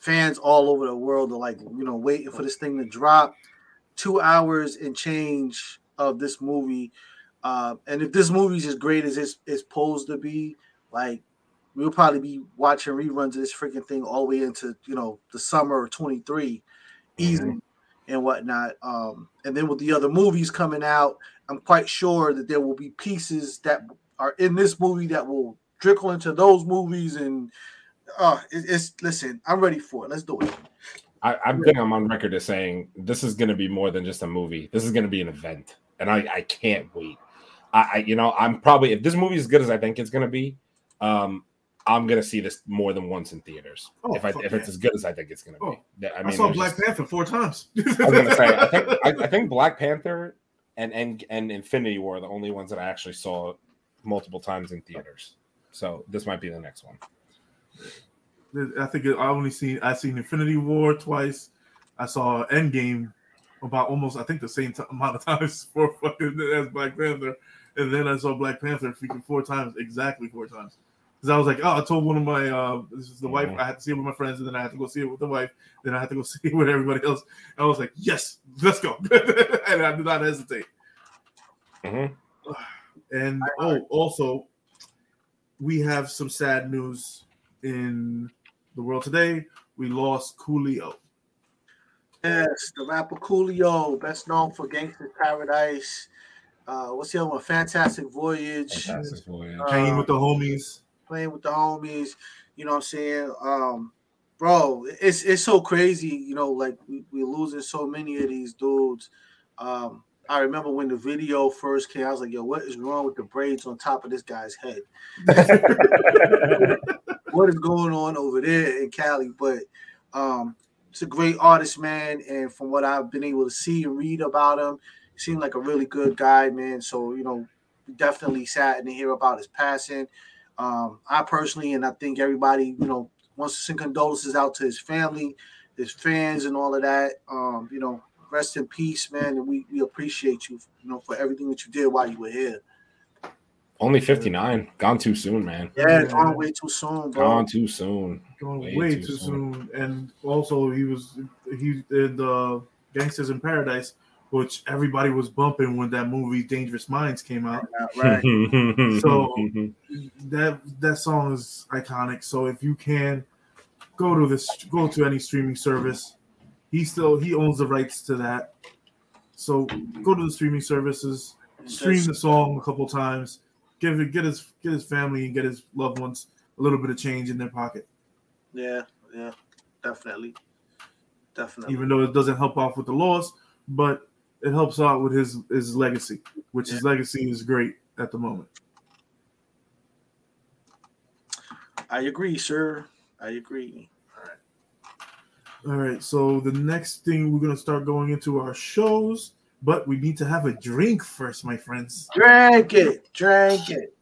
fans all over the world are like you know waiting for this thing to drop. Two hours and change of this movie, uh, and if this movie's as great as it's, it's posed to be, like we'll probably be watching reruns of this freaking thing all the way into you know the summer of twenty three, easy and whatnot. Um, and then with the other movies coming out, I'm quite sure that there will be pieces that are in this movie that will trickle into those movies. And uh, it, it's listen, I'm ready for it. Let's do it. I, I think I'm on record as saying this is going to be more than just a movie. This is going to be an event, and I, I can't wait. I, I, you know, I'm probably if this movie is as good as I think it's going to be, um, I'm going to see this more than once in theaters. Oh, if I if it's as good as I think it's going to Oh, be, Yeah, I I, saw Black just- Panther four times. I was say I think I, I think Black Panther and and and Infinity War are the only ones that I actually saw multiple times in theaters. So this might be the next one. I think I only seen I seen Infinity War twice. I saw Endgame about almost I think the same t- amount of times for fucking as Black Panther, and then I saw Black Panther freaking four times exactly four times. Because I was like, oh, I told one of my uh, this is the wife. Mhm. I had to see it with my friends, and then I had to go see it with the wife. Then I had to go see it with everybody else. I was like, yes, let's go, and I did not hesitate. Mhm. And oh, also, we have some sad news in the world today. We lost Coolio. Yes, the rapper Coolio, best known for Gangster Paradise. Uh, what's the other one? Fantastic Voyage. Fantastic Voyage. Uh, Hanging with the homies. Playing with the homies. You know what I'm saying? Um, bro, it's it's so crazy. You know, like we, we're losing so many of these dudes. Um, I remember when the video first came, I was like, yo, what is wrong with the braids on top of this guy's head? what is going on over there in Cali? But um, it's a great artist, man. And from what I've been able to see and read about him, he seemed like a really good guy, man. So, you know, definitely saddened to hear about his passing. Um, I personally, and I think everybody, you know, wants to send condolences out to his family, his fans, and all of that. Um, you know, rest in peace, man. And we, we appreciate you, you know, for everything that you did while you were here. Only 59. Gone too soon, man. Yeah, it's gone way too soon, bro. Gone too soon. Gone Way way, too too, soon. soon. And also, he was he did the Gangsters in Paradise, which everybody was bumping when that movie Dangerous Minds came out. Right. So- That that song is iconic. So if you can go to this, go to any streaming service. He still he owns the rights to that. So go to the streaming services, stream the song a couple times, give it get his get his family and get his loved ones a little bit of change in their pocket. Yeah, yeah, definitely, definitely. even though it doesn't help off with the loss, but it helps out with his his legacy, which his legacy is great at the moment. I agree, sir. I agree. All right, so the next thing we're gonna start going into our shows, but we need to have a drink first, my friends. Drink it, drink it.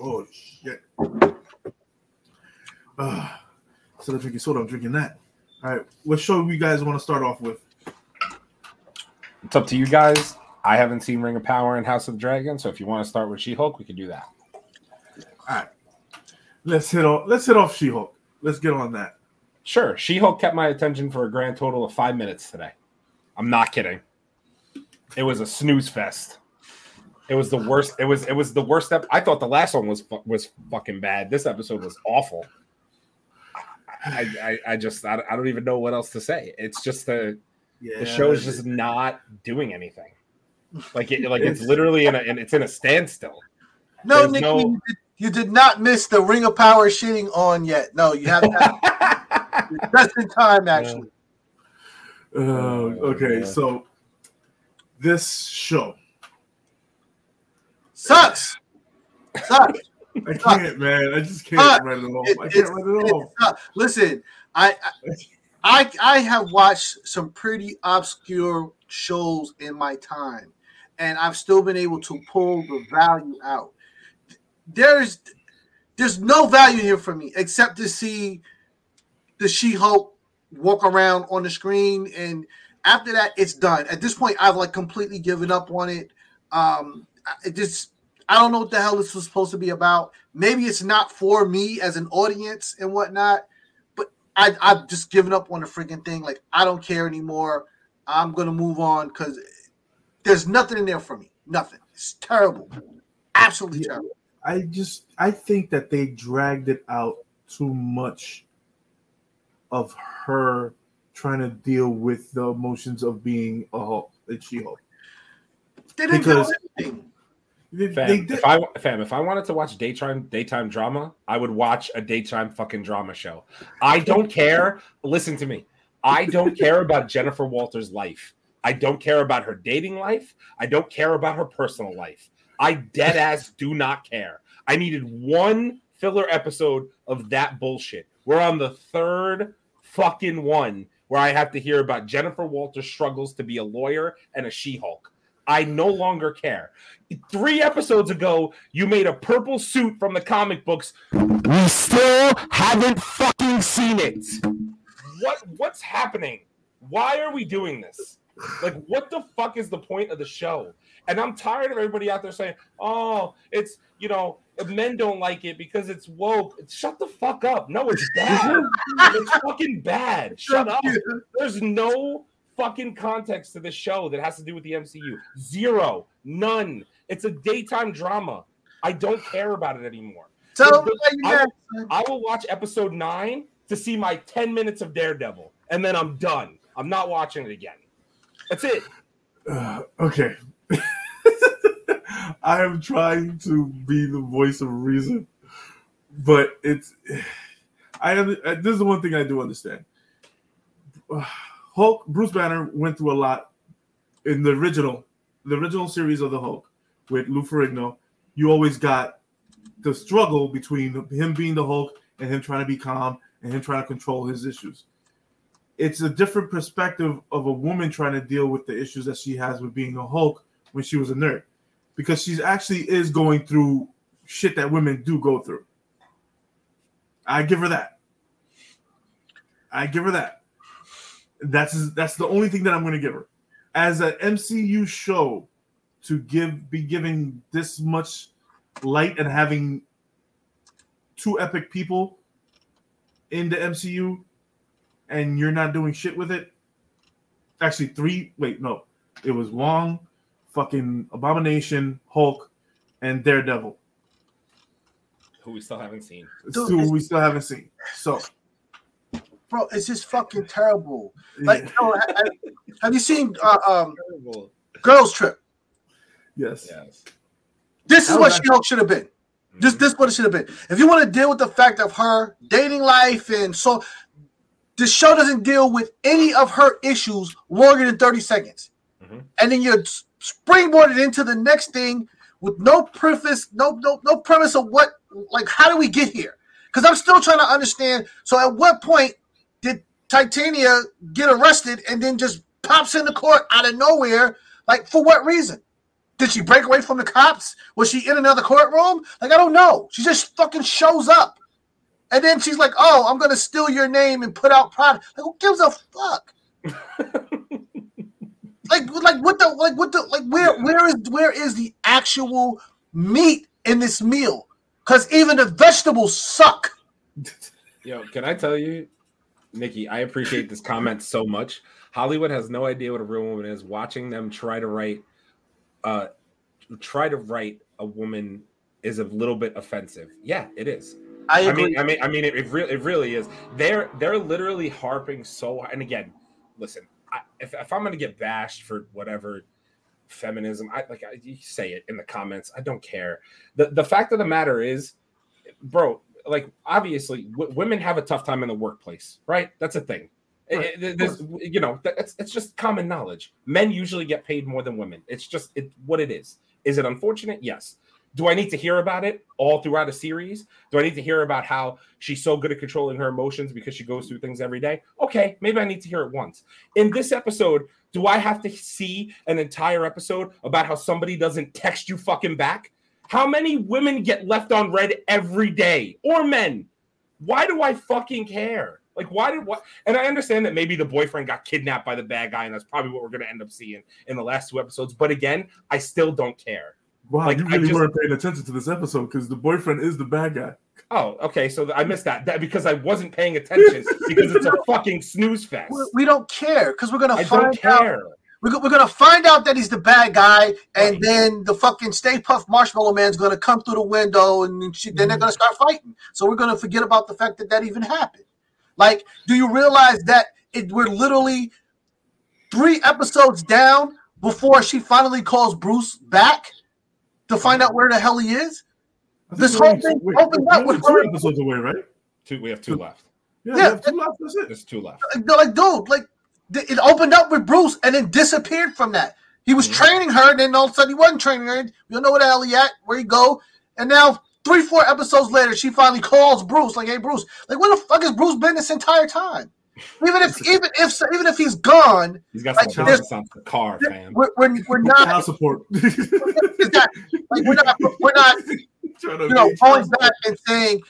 Oh shit! Uh, instead of drinking soda, I'm drinking that. All right, what show you guys want to start off with? It's up to you guys. I haven't seen Ring of Power and House of the Dragon, so if you want to start with She Hulk, we can do that. All right, let's hit off. Let's hit off She-Hulk. Let's get on that. Sure. She Hulk kept my attention for a grand total of five minutes today. I'm not kidding. It was a snooze fest. It was the worst. It was it was the worst. Ep- I thought the last one was was fucking bad. This episode was awful. I I, I just I, I don't even know what else to say. It's just the Yeah, the show is just not doing anything. Like it like it's literally in a and it's in a standstill. No, There's Nick, no- you, did, you did not miss the Ring of Power shitting on yet. No, you have not. just in time, actually. Uh, okay, yeah. so this show, Sucks. Sucks. I can't, man. I just can't Fuck. write it off. It- I can't write it off. Uh, listen, I, I I have watched some pretty obscure shows in my time, and I've still been able to pull the value out. There's there's no value here for me except to see the She-Hulk walk around on the screen, and after that, it's done. At this point, I've like completely given up on it. Um, it just I don't know what the hell this was supposed to be about. Maybe it's not for me as an audience and whatnot, but I, I've just given up on the freaking thing. Like, I don't care anymore. I'm going to move on because there's nothing in there for me. Nothing. It's terrible. Absolutely Yeah. terrible. I just I think that they dragged it out too much of her trying to deal with the emotions of being a Hulk, a She-Hulk. They didn't Because- do anything. They, Fam, they if I fam, if I wanted to watch daytime daytime drama, I would watch a daytime fucking drama show. I don't care. Listen to me. I don't care about Jennifer Walters' life. I don't care about her dating life. I don't care about her personal life. I dead ass do not care. I needed one filler episode of that bullshit. We're on the third fucking one. where I have to hear about Jennifer Walters' struggles to be a lawyer and a She Hulk. I no longer care. Three episodes ago, you made a purple suit from the comic books. We still haven't fucking seen it. What what's happening? Why are we doing this? Like, what the fuck is the point of the show? And I'm tired of everybody out there saying, "Oh, it's you know, men don't like it because it's woke." Shut the fuck up. No, it's bad. it's fucking bad. Shut up. There's no fucking context to this show that has to do with the MCU. Zero, none. It's a daytime drama. I don't care about it anymore. Tell But- them why you I will. I will watch episode nine to see my 10 minutes of Daredevil, and then I'm done. I'm not watching it again. That's it. Uh, okay. I am trying to be the voice of reason, but it's. I am. uh, This is the one thing I do understand. Hulk, Bruce Banner went through a lot in the original, the original series of the Hulk with Lou Ferrigno. You always got the struggle between him being the Hulk and him trying to be calm and him trying to control his issues it's a different perspective of a woman trying to deal with the issues that she has with being a Hulk when she was a nerd, because she's actually is going through shit that women do go through. I give her that. I give her that. That's that's the only thing that I'm going to give her. As an MCU show, to give be giving this much light and having two epic people in the MCU and you're not doing shit with it. Actually, three. Wait, no, it was Wong, fucking Abomination, Hulk, and Daredevil. Who we still haven't seen. It's Dude, two we still haven't seen. So, bro. It's just fucking terrible. Like, yeah, no, I, I, have you seen uh, um, Girls Trip? yes, Yes. This is what She Hulk should have been. This this what it should have been. If you want to deal with the fact of her dating life and so, the show doesn't deal with any of her issues longer than thirty seconds, Mhm. and then you're s- springboarded into the next thing with no preface, no no no premise of what like how do we get here? Because I'm still trying to understand. So at what point did Titania get arrested and then just pops into court out of nowhere? Like for what reason? Did she break away from the cops? Was she in another courtroom? Like I don't know. She just fucking shows up, and then she's like, "Oh, I'm gonna steal your name and put out product." Like who gives a fuck? like, like what the, like what the, like where, where is, where is the actual meat in this meal? Because even the vegetables suck. Yo, can I tell you, Nikki, I appreciate this comment so much. Hollywood has no idea what a real woman is. Watching them try to write, uh, try to write a woman is a little bit offensive. Yeah, it is. I I mean, I mean, I mean, it, it really, it really is. They're they're literally harping so. And again, listen, I, if if I'm gonna get bashed for whatever feminism, I like I, you say it in the comments. I don't care. the The fact of the matter is, bro, like obviously, w- women have a tough time in the workplace, right? That's a thing. Eh, right, eh, it- there's- you know, it's it's just common knowledge. Men usually get paid more than women. It's just it what it is. Is it unfortunate? Yes. Do I need to hear about it all throughout a series? Do I need to hear about how she's so good at controlling her emotions because she goes through things every day? Okay, maybe I need to hear it once. In this episode, do I have to see an entire episode about how somebody doesn't text you fucking back? How many women get left on red every day or men? Why do I fucking care? Like, why did what? And I understand that maybe the boyfriend got kidnapped by the bad guy, and that's probably what we're going to end up seeing in the last two episodes. But again, I still don't care. wow, Like, you I really just- weren't paying attention to this episode because the boyfriend is the bad guy. Oh, okay. So I missed that. That because I wasn't paying attention because it's a fucking snooze fest. we, we don't care because we're gonna I find don't out. Care. We're, we're gonna find out that he's the bad guy, and Right. then the fucking Stay Puft Marshmallow Man's gonna come through the window, and then she- then they're gonna start fighting. So we're gonna forget about the fact that that even happened. Like, do you realize that it, we're literally three episodes down before she finally calls Bruce back to find out where the hell he is? This whole thing wait, opened we're up with only her- two episodes away, right? Two. We have two left. Yeah, Yeah. we have two left. That's it. There's two left. Like, they're like, dude, like th- it opened up with Bruce and then disappeared from that. He was Mhm. training her, and then all of a sudden he wasn't training her. You don't know where the hell he at, where he go. And now three, four episodes later, she finally calls Bruce, like, hey Bruce, like where the fuck has Bruce been this entire time? Even if even if even if he's gone, He's got Like, some business on the car, fam. we're, we're, we're not Child support. like we're not we're not Trying to you know going back and saying,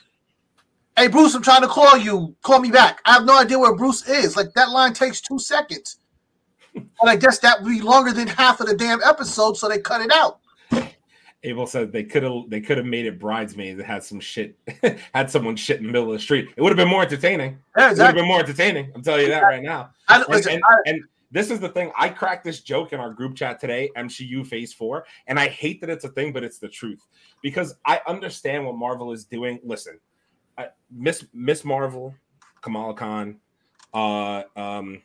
"Hey Bruce, I'm trying to call you. Call me back." I have no idea where Bruce is. Like that line takes two seconds, but I guess that would be longer than half of the damn episode, so they cut it out. Abel said they could have they could have made it bridesmaids that had some shit had someone shit in the middle of the street. It would have been more entertaining. Yeah, It would have been more entertaining. I'm telling you that right now. I, And, listen, and, I, and this is the thing. I cracked this joke in our group chat today, MCU Phase Four, and I hate that it's a thing, but it's the truth because I understand what Marvel is doing. Listen, I, Miss Miss Marvel, Kamala Khan, uh, um,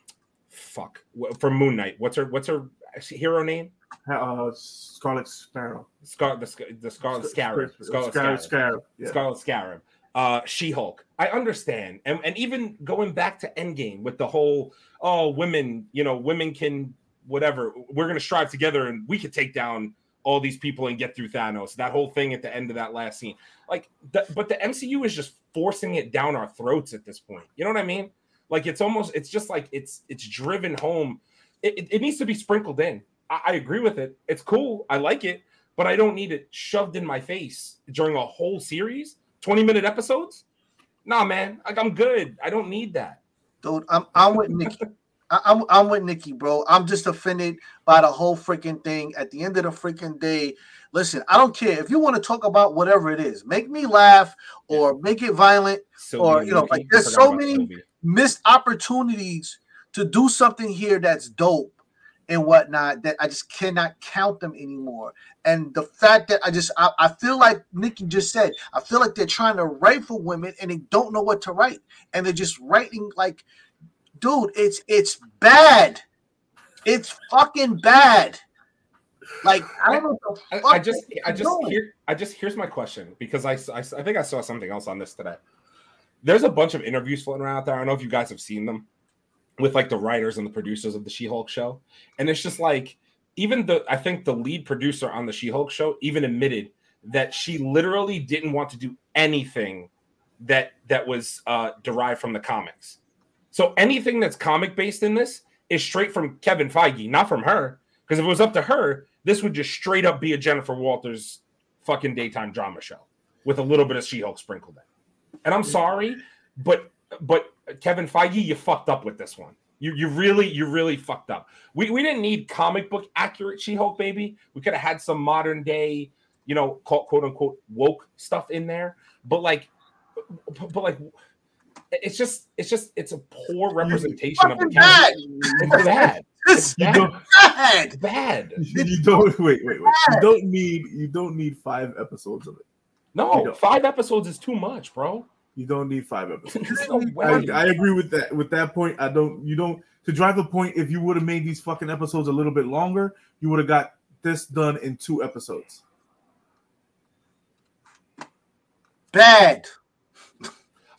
fuck from Moon Knight. What's her What's her hero name? uh, Scarlet Sparrow. Scar the, the Scarlet Scarab. Scarlet Scarlet Scarab. Scarab. Yeah. Scarlet Scarab, uh, She Hulk. I understand, and and even going back to Endgame with the whole oh women, you know, women can whatever. We're gonna strive together, and we could take down all these people and get through Thanos. That whole thing at the end of that last scene, like, the, but the MCU is just forcing it down our throats at this point. You know what I mean? Like it's almost, it's just like it's it's driven home. It, it, it needs to be sprinkled in. I, I agree with it. It's cool. I like it but I don't need it shoved in my face during a whole series, 20 minute episodes. Nah, man, like I'm good. I don't need that. dude, I'm I'm with Nikki. I'm I'm with Nikki, bro. I'm just offended by the whole freaking thing. At the end of the freaking day, listen, I don't care if you want to talk about whatever it is, make me laugh or make it violent. Sylvie Or, you know, like, there's so many- missed opportunities to do something here that's dope and whatnot that I just cannot count them anymore. And the fact that I just I, I feel like Nikki just said, I feel like they're trying to write for women and they don't know what to write. And they're just writing like, dude, it's it's bad. It's fucking bad. Like I don't know I, fuck I just, I just, doing. here, I just, here's my question because I, I, I think I saw something else on this today. There's a bunch of interviews floating around out there. I don't know if you guys have seen them with like the writers and the producers of the She-Hulk show, and it's just like even the, I think the lead producer on the She-Hulk show even admitted that she literally didn't want to do anything that that was uh, derived from the comics. So anything that's comic based in this is straight from Kevin Feige, not from her. Because if it was up to her, this would just straight up be a Jennifer Walters fucking daytime drama show with a little bit of She-Hulk sprinkled in. And I'm sorry, but but Kevin Feige, you fucked up with this one. You you really you really fucked up. We we didn't need comic book accurate She-Hulk, baby. We could have had some modern day, you know, quote, quote unquote woke stuff in there. But like, but, but like, it's just it's just it's a poor representation of the Fucking bad. It's bad. This You bad. don't, bad. It's bad. you don't wait, wait, wait. You don't need you don't need five episodes of it. No, five episodes is too much, bro. You don't need five episodes. There's no I. I agree with that. With that point, I don't. You don't to drive the point. If you would have made these fucking episodes a little bit longer, you would have got this done in two episodes. Bad.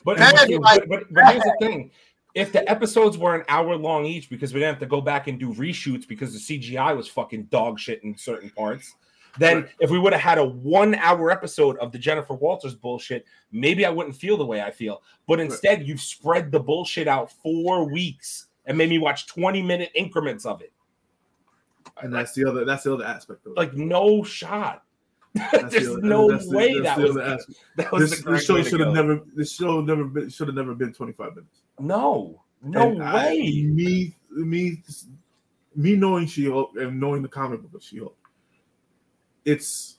But, Bad, but, but, but here's the thing: if the episodes were an hour long each, because we didn't have to go back and do reshoots because the CGI was fucking dog shit in certain parts, then Right. if we would have had a one hour episode of the Jennifer Walters bullshit, maybe I wouldn't feel the way I feel. But instead, you've spread the bullshit out four weeks and made me watch 20 minute increments of it. And that's the other. That's the other aspect of it. Like, no shot. That's the There's no that's the- way that's that the was, other aspect. that was This, the correct this show should have never. This show never been. Should have never been twenty five minutes. No, no And I- way. me, me, me knowing She Hulk and knowing the comic book of She Hulk, it's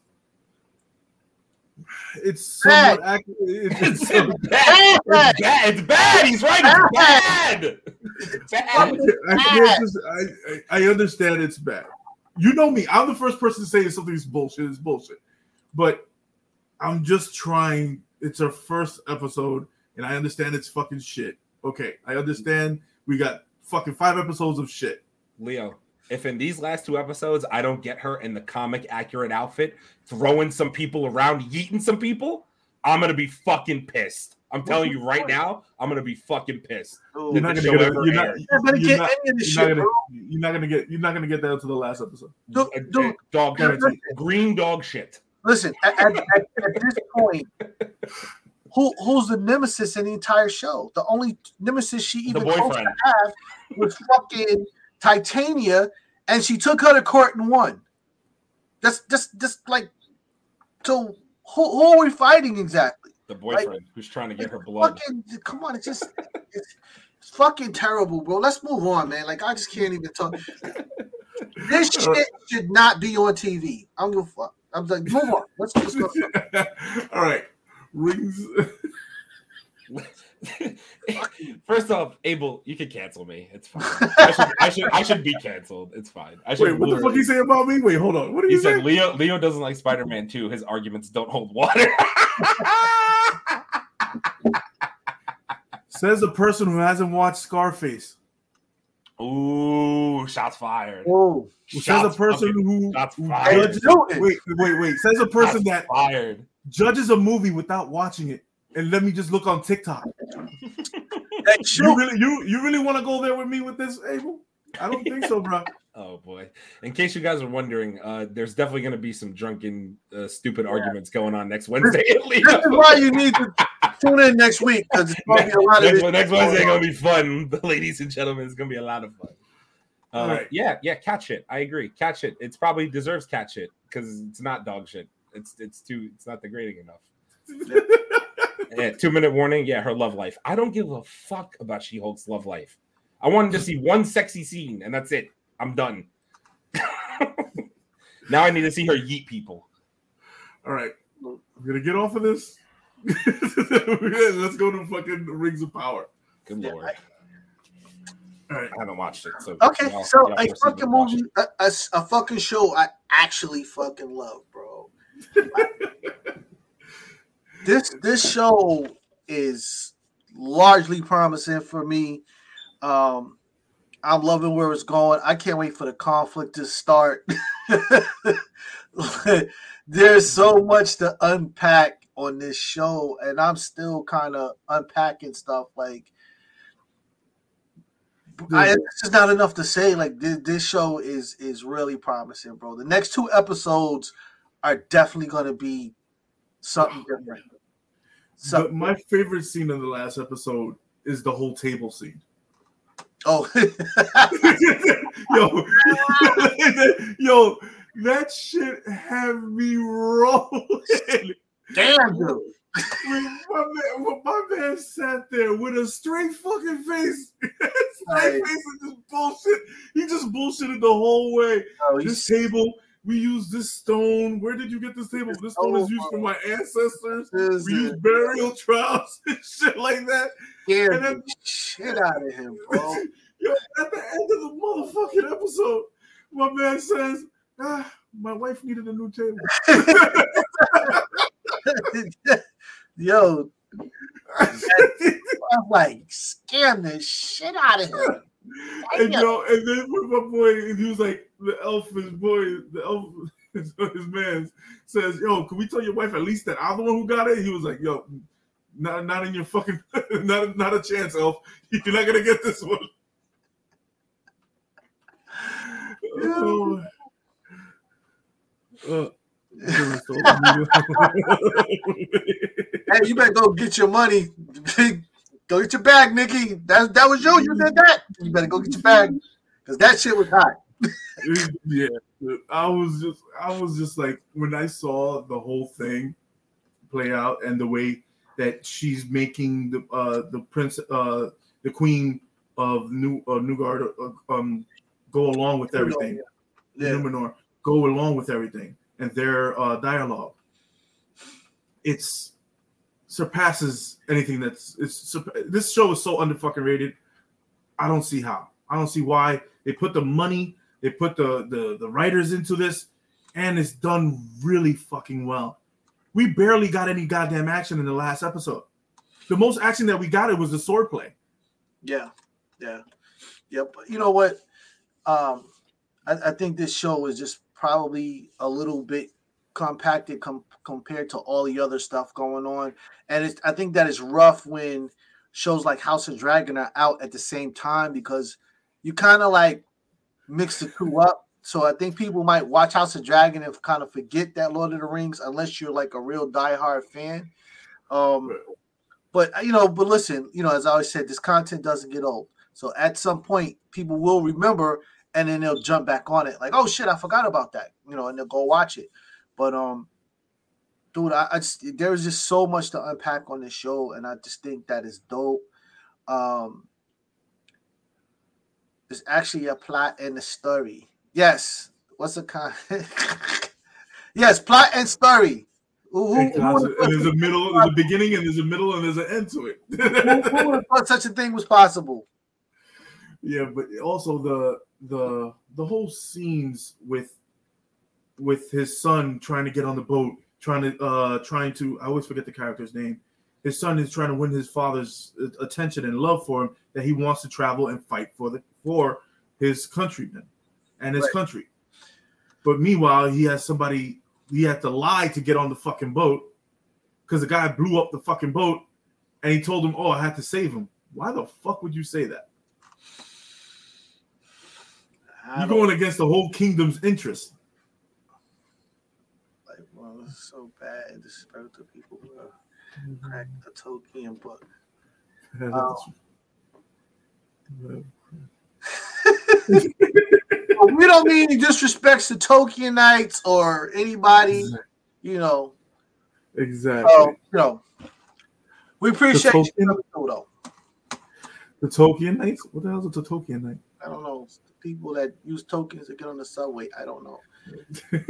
it's somewhat accurate. It's, It's it's, bad. It's bad. It's bad. He's right. It's bad. It's bad. I, can't just- I, I I understand it's bad. You know me. I'm the first person to say something is bullshit. It's bullshit. But I'm just trying. It's our first episode, and I understand it's fucking shit. Okay, I understand. We got fucking five episodes of shit. Leo, if in these last two episodes I don't get her in the comic accurate outfit, throwing some people around, yeeting some people, I'm gonna be fucking pissed. I'm telling you right now, I'm gonna be fucking pissed. You're not gonna show get. You're not. You're not gonna you're get not- any of this you're not gonna- You're not gonna get. You're not gonna get that until the last episode. Dude, dude, uh, dog Guaranteed. shit. Green dog shit. listen, at, at, at, at this point, who who's the nemesis in the entire show. The only nemesis she even The to have was fucking Titania, and she took her to court and won. That's just just like so. Who, who are we fighting exactly? The boyfriend who's trying to get her blood. Fucking come on, it's just it's, it's fucking terrible, bro. Let's move on, man. Like I just can't even talk. This shit should not be on TV. I'm gonna fuck. I'm like, move on. Let's just go. All right, rings. First off, Abel, you can cancel me. It's fine. I should, I should, I should be canceled. It's fine. I should. Wait, what the fuck you say about me? Wait, hold on. What did He you say? said Leo. Leo doesn't like Spider-Man 2. His arguments don't hold water. Says the person who hasn't watched Scarface. Ooh, shots fired. Whoa. Says a person fucking- who, shots who fired. judges. Wait, wait, wait. Says a person shots that fired. judges a movie without watching it. And let me just look on TikTok. Hey, You really, you, you really want to go there with me with this, Abel? I don't think so, bro. Oh boy! In case you guys are wondering, uh, there's definitely going to be some drunken, uh, stupid arguments going on next Wednesday. at Leo. This is why you need to tune in next week because it's going to be a lot next, this. next Wednesday gonna be fun, ladies and gentlemen. It's gonna be a lot of fun. Uh, All right. Yeah, yeah, catch it. I agree. Catch it. It's probably deserves catch it because it's not dog shit. It's it's too. It's not degrading enough. yeah, two minute warning. Yeah, her love life. I don't give a fuck about She Hulk's love life. I wanted to see one sexy scene and that's it. I'm done. now I need to see her yeet people. All right, I'm gonna get off of this. Let's go to fucking Rings of Power. Good Yeah, lord. All right, I haven't watched it. So Okay, y'all- so y'all a fucking movie, a, a, a fucking show I actually fucking love, bro. This this show is largely promising for me. Um, I'm loving where it's going. I can't wait for the conflict to start. There's so much to unpack on this show, and I'm still kind of unpacking stuff like I, it's just not enough to say. Like this, this show is is really promising, bro. The next two episodes are definitely going to be something different. But So, my favorite scene in the last episode is the whole table scene. oh, yo, yo, that shit had me rolling. damn, dude. When my man, when my man sat there with a straight fucking face, straight face and just bullshit. He just bullshitted the whole way. Oh, This table, we use this stone. Where did you get this table? This stone is used for my ancestors. this We use burial troughs and shit like that. scared and then- the shit out of him, bro. Yo, at the end of the motherfucking episode, my man says, ah, my wife needed a new table. Yo, I'm like, scam the shit out of him. And yo, and then when my boy, he was like, the elf, his boy, the elf, his, his man says, yo, can we tell your wife at least that I'm the one who got it? He was like, yo, not, not in your fucking, not, not a chance, elf. You're not gonna get this one. Oh. Uh, Hey, you better go get your money. Go get your bag, Nikki. That that was you. You did that. You better go get your bag because that shit was hot. yeah, I was just, I was just like, when I saw the whole thing play out and the way that she's making the uh the prince uh the queen of New uh, Newgard uh, um go along with everything, Yeah. Numenor go along with everything, and their uh dialogue, it's surpasses anything that's it's this show is so under fucking rated. I don't see how. I don't see why they put the money, they put the the the writers into this, and it's done really fucking well. We barely got any goddamn action in the last episode. The most action that we got it was the swordplay. Yeah, yeah, yep. You know what? Um, I, I think this show is just probably a little bit compacted com- compared to all the other stuff going on, and it's, I think that is rough when shows like House of Dragon are out at the same time because you kind of like mix the two up. So I think people might watch House of Dragon and kind of forget that Lord of the Rings unless you're like a real diehard fan. Um, but you know, but listen, you know, as I always said, this content doesn't get old. So at some point, people will remember, and then they'll jump back on it, like, oh shit, I forgot about that, you know, and they'll go watch it. But um, dude, I, I just there's just so much to unpack on this show, and I just think that is dope. Um, it's actually a plot and a story. Yes, what's the con? yes, plot and story. Who, who, who there's a- a middle, there's a beginning, and there's a middle, and there's an end to it. who- who would've thought such a thing was possible? yeah, but also the the the whole scenes with with his son trying to get on the boat, trying to uh trying to I always forget the character's name. His son is trying to win his father's uh, attention and love for him that he wants to travel and fight for the for his countrymen and his Right. country. But meanwhile, he has somebody he had to lie to get on the fucking boat because the guy blew up the fucking boat and he told him, "Oh, I had to save him." Why the fuck would you say that? You're going against the whole kingdom's interest. So bad and disrespectful to people who have mm-hmm. cracked the Tolkien book. Um, but we don't mean any disrespects to Tolkienites or anybody, you know. Exactly. So, you know, we appreciate The you Tolkien- coming though. The Tolkien Knights? What the hell is a Tolkien Knight? I don't know people that use tokens to get on the subway. I don't know.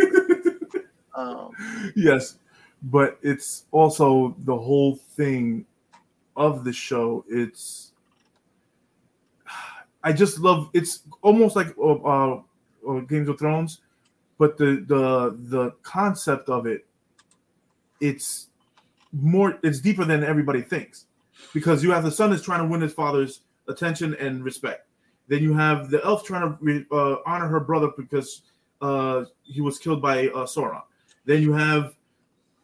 Um, yes, but it's also the whole thing of the show. It's I just love. It's almost like uh, uh, uh, Games of Thrones, but the the the concept of it, it's more. It's deeper than everybody thinks, because you have the son is trying to win his father's attention and respect. Then you have the elf trying to uh, honor her brother because uh, he was killed by uh, Sauron. Then you have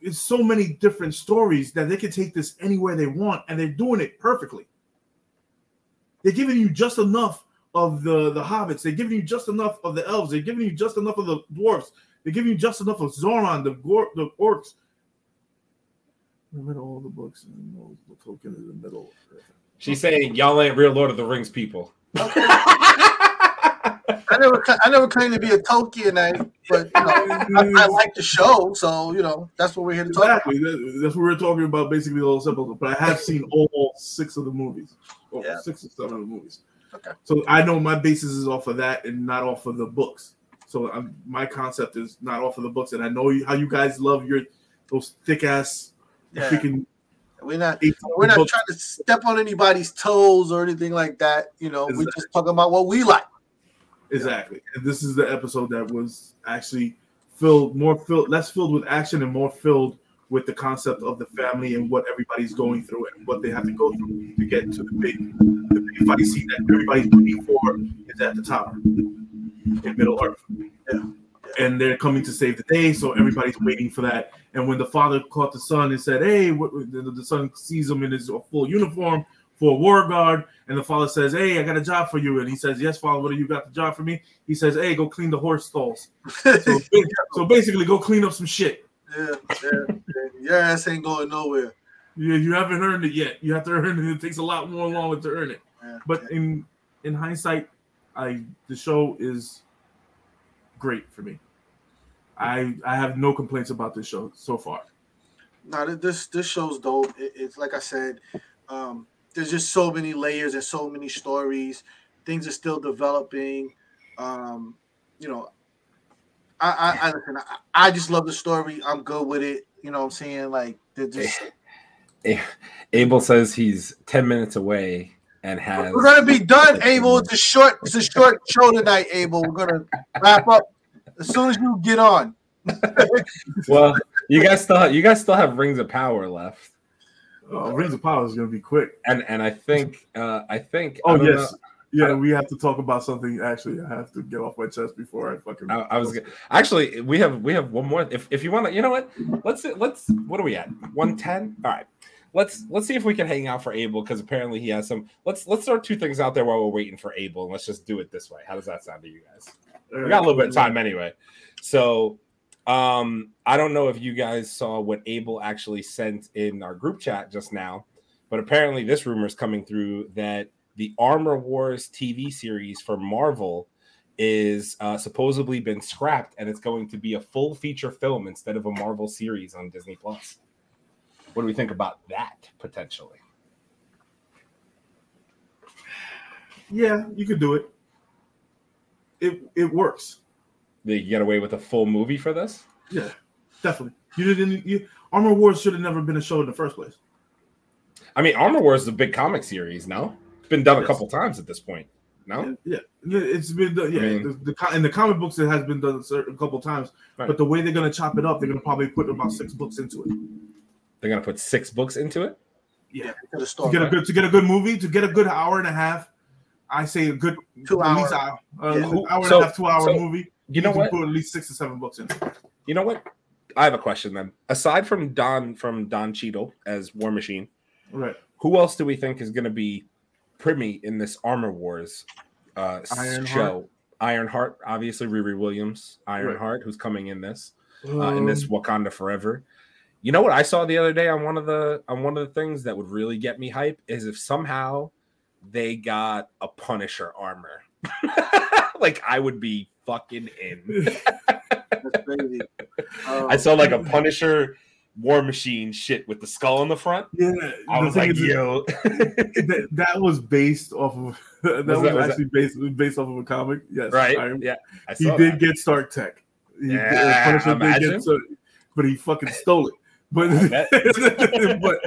it's so many different stories that they can take this anywhere they want, and they're doing it perfectly. They're giving you just enough of the the hobbits. They're giving you just enough of the elves. They're giving you just enough of the dwarfs. They're giving you just enough of Sauron, the Gor- the orcs. I read all the books, and no, the token is in the middle. She's saying y'all ain't real Lord of the Rings people. I never, I never claimed to be a Tolkienite, but you know, I, I like the show, so you know that's what we're here to talk about. Exactly. That- That's what we're talking about. Basically, the whole simple. But I have seen all six of the movies, or Yeah. six or seven of the movies. Okay. So I know my basis is off of that and not off of the books. So I'm, my concept is not off of the books, and I know how you guys love your those thick ass Yeah. freaking. We're not, we're not trying to step on anybody's toes or anything like that. You know, we're just talking about what we like. Exactly. And this is the episode that was actually filled more filled less filled with action and more filled with the concept of the family and what everybody's going through and what they have to go through to get to the big the big fight scene that everybody's waiting for is at the tower in Middle Earth. Yeah. And they're coming to save the day, so everybody's waiting for that. And when the father caught the son and said, "Hey," what, the, the son sees him in his full uniform for a war guard, and the father says, "Hey, I got a job for you." And he says, "Yes, father. What do you got the job for me?" He says, "Hey, go clean the horse stalls." So, so basically, go clean up some shit. Yeah, yeah, yeah. Ass ain't going nowhere. You, you haven't earned it yet. You have to earn it. It takes a lot more longer to earn it. Yeah, But in in hindsight, I the show is great for me. I I have no complaints about this show so far. No, th- this this show's dope. It, it's like I said, um, there's just so many layers and so many stories. Things are still developing. Um, you know, I I, I, listen, I I just love the story. I'm good with it. You know what I'm saying? Like they're just Abel says he's 10 minutes away and has we're gonna be done, Abel. It's a short it's a short show tonight, Abel. We're gonna wrap up as soon as you get on. well, you guys still have, you guys still have rings of power left. Uh, Rings of Power is gonna be quick. And and I think uh I think Oh I yes, know- yeah. We have to talk about something. Actually, I have to get off my chest before I fucking. I, I was actually we have we have one more. If if you want to, you know what? Let's let's what are we at? One ten. All right. Let's let's see if we can hang out for Abel because apparently he has some. Let's let's throw two things out there while we're waiting for Abel and let's just do it this way. How does that sound to you guys? We got a little bit of time anyway. So um I don't know if you guys saw what Abel actually sent in our group chat just now, But apparently, this rumor is coming through that the Armor Wars TV series for Marvel is uh, supposedly been scrapped, and it's going to be a full feature film instead of a Marvel series on Disney Plus. What do we think about that potentially? Yeah, you could do it. It it works. They get away with a full movie for this? Yeah, definitely. You didn't. You, Armor Wars should have never been a show in the first place. I mean, Armor Wars is a big comic series. No, it's been done Yes. a couple times at this point. No, Yeah, yeah, it's been done. Yeah, I mean- the, the, in the comic books it has been done a couple times. Right. But the way they're gonna chop it up, they're gonna probably put about six books into it. they're gonna put six books into it. Yeah, To the to story. get a good to get a good movie, to get a good hour and a half. I say a good Two hours, least hour. hour, uh, Yeah. hour and So- a half, two hour so, movie. You know can what? Put at least six to seven books in. You know what? I have a question then. Aside from Don from Don Cheadle as War Machine, Right. who else do we think is going to be primy in this Armor Wars uh, s- Ironheart. show? Ironheart, obviously Riri Williams, Ironheart, who's coming in this uh, in Um, this Wakanda Forever. You know what I saw the other day on one of the on one of the things that would really get me hype is if somehow they got a Punisher armor. like I would be fucking in. That's crazy. Um, I saw like a Punisher War Machine shit with the skull on the front. yeah, I was like, yo, that, that was based off of that Was was, that- was actually based based off of a comic. Yes, right? I- yeah, I he saw did get Stark Tech. He did- Yeah, Punisher did imagine. get Stark- but he fucking stole it. But but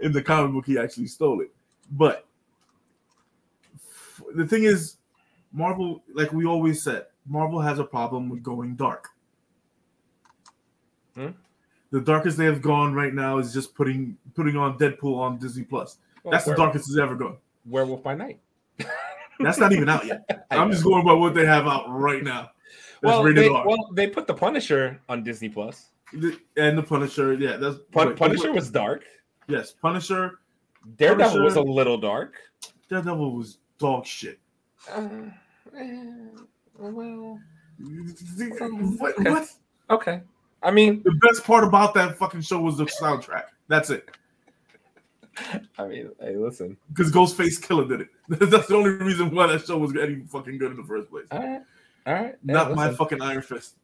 in the comic book, he actually stole it. But the thing is, Marvel, like we always said, Marvel has a problem with going dark. Hmm? The darkest they have gone right now is just putting putting on Deadpool on Disney Plus. Well, That's the darkest it's ever gone. Werewolf by Night. That's not even out yet. I'm know. just going by what they have out right now. That's well, they, R. well, they put the Punisher on Disney Plus. The- and the Punisher, yeah, that's Pun- wait, Punisher was dark. yes, Punisher. Daredevil was a little dark. Daredevil was dog shit. Uh, well, What, Okay. what? okay. I mean, The best part about that fucking show was the soundtrack. That's it. I mean, hey, listen. Because Ghostface Killah did it. That's the only reason why that show was any fucking good in the first place. All right, all right. Yeah, Not my fucking Iron Fist.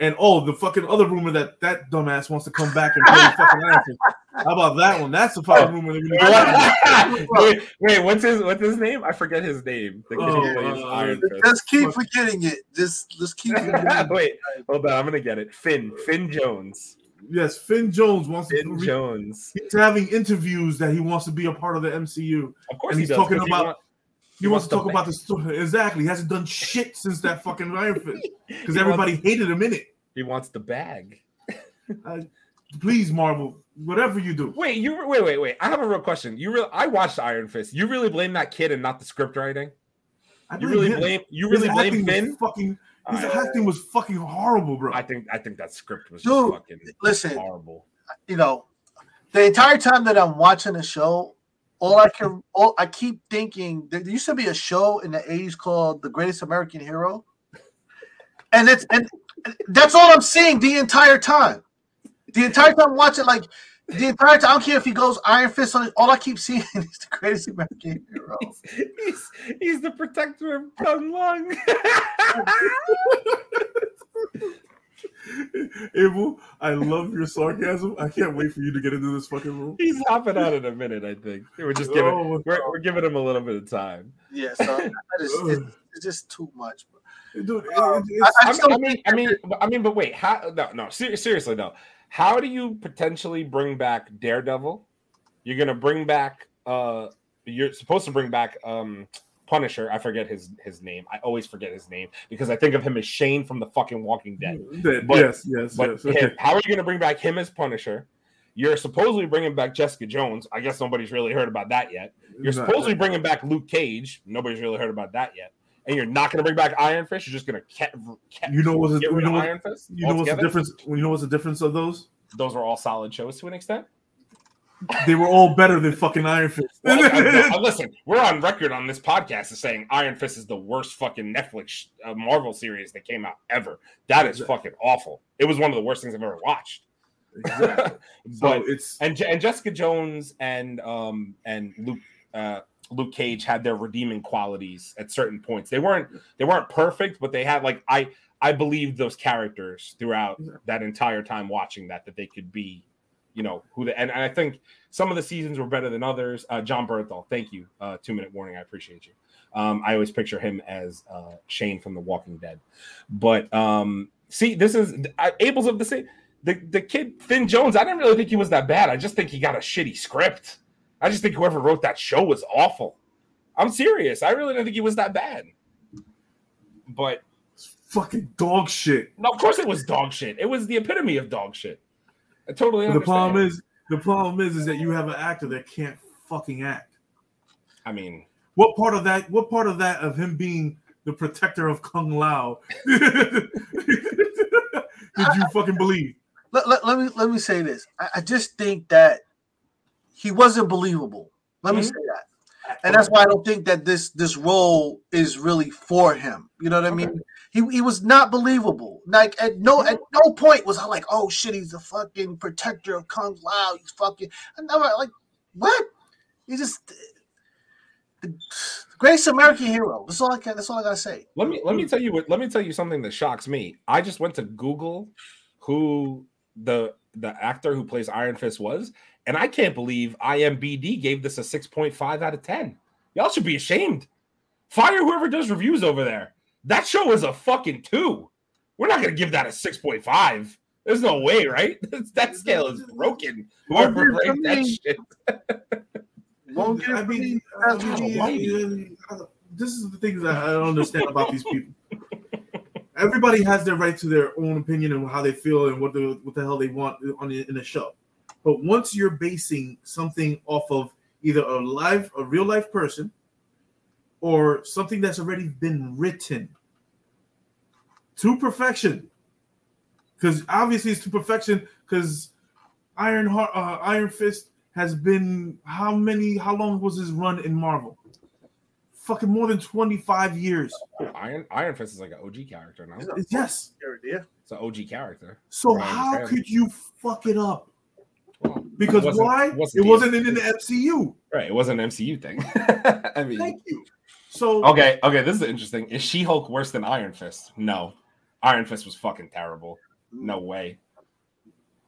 And oh, the fucking other rumor that that dumbass wants to come back and play fucking Iron Fist. How about that one? That's the fucking rumor. That we wait, wait, what's his what's his name? I forget his name. The kid who Oh, plays uh, Iron Just keep forgetting it. Just just keep it. Wait, hold on. I'm gonna get it. Finn, Finn Jones, yes, Finn Jones wants to. Finn re- Jones. He's having interviews that he wants to be a part of the MCU. Of course, And he he's does, talking 'cause about- want- He, He wants wants to talk to about the story. Exactly. He hasn't done shit since that fucking Iron Fist because everybody wants, hated him in it. He wants the bag. Please, Marvel, whatever you do. Wait, you wait, wait, wait. I have a real question. You really, I watched Iron Fist. You really blame that kid and not the script writing? I You really him. blame? You His really blame acting Finn? Fucking, his Alright. acting was fucking horrible, bro. I think I think that script was Dude, just fucking listen. horrible. you know, the entire time that I'm watching the show, all I can, all I keep thinking there used to be a show in the '80s called The Greatest American Hero, and it's and that's all I'm seeing the entire time. The entire time watching, like the entire time, I don't care if he goes Iron Fist on it. All I keep seeing is the Greatest American Hero. He's, he's, he's the protector of K'un-Lun. Abel, I love your sarcasm. I can't wait for you to get into this fucking room. he's hopping out in a minute. I think we're just giving Oh, we're, we're giving him a little bit of time. Yeah, so that is, it's, it's just too much. Dude, Um, I- mean, I mean, I mean, I mean, but wait, how? No, no, ser- seriously though, how do you potentially bring back Daredevil? You're gonna bring back. uh You're supposed to bring back um Punisher. I forget his his name. I always forget his name because I think of him as Shane from the fucking Walking Dead. but- yes, yes, But yes. him, how are you going to bring back him as Punisher? You're supposedly bringing back Jessica Jones. I guess nobody's really heard about that yet. You're supposedly bringing back Luke Cage. Nobody's really heard about that yet. And you're not going to bring back Iron Fist. You're just going to ke- You know what's the- you know what- Iron Fist. You know what's the difference? You know what's the difference of those? Those were all solid shows to an extent. They were all better than fucking Iron Fist. Well, I- I- listen, we're on record on this podcast as saying Iron Fist is the worst fucking Netflix uh, Marvel series that came out ever. That is fucking awful. It was one of the worst things I've ever watched. Exactly. so but it's and and Jessica Jones and um and Luke uh Luke Cage had their redeeming qualities at certain points. They weren't they weren't perfect, but they had like I I believed those characters throughout that entire time watching that that they could be, you know, who the and, and I think some of the seasons were better than others. Uh, Jon Bernthal, thank you. Uh, two minute warning, I appreciate you. Um, I always picture him as uh, Shane from The Walking Dead, but um, see, this is I, Abel's of the same. The the kid Finn Jones, I didn't really think he was that bad. I just think he got a shitty script. I just think whoever wrote that show was awful. I'm serious. I really didn't think he was that bad. But fucking dog shit. no, of course it was dog shit. It was the epitome of dog shit. I totally The problem is, the problem is, is that you have an actor that can't fucking act. I mean, What part of that? What part of that of him being the protector of Kung Lao did you fucking believe? let, let, let me let me say this. I, I just think that he wasn't believable. Let me Mhm. say that, and that's why I don't think that this this role is really for him. You know what I Okay. mean? He he was not believable. Like at no at no point was I like, oh shit, he's the fucking protector of Kung Lao. He's fucking. I never like what? He just the greatest American hero. That's all I can. That's all I gotta say. let me let me tell you what let me tell you something that shocks me. I just went to Google who the the actor who plays Iron Fist was, and I can't believe IMBD gave this a 6.5 out of 10. Y'all should be ashamed. Fire whoever does reviews over there. That show is a fucking two. We're not gonna give that a 6.5. There's no way, right? that scale is broken. Whoever Well, ranked that shit. Won't get I mean. I mean, uh, this is the things that I don't understand about these people. Everybody has their right to their own opinion and how they feel and what the what the hell they want on the, in a show. But once you're basing something off of either a live, a real life person, or something that's already been written to perfection, because obviously it's to perfection. Because Iron Heart, uh, Iron Fist has been how many? How long was his run in Marvel? Fucking more than twenty five years. Iron Iron Fist is like an OG character now. Yes. Yeah. It's an OG character. So how right. could you fuck it up? Well, Because it wasn't- why? wasn't it the- wasn't in the MCU. Right, it wasn't an MCU thing. I mean, Thank you. So okay, okay, this is interesting. Is She Hulk worse than Iron Fist? No, Iron Fist was fucking terrible. No way.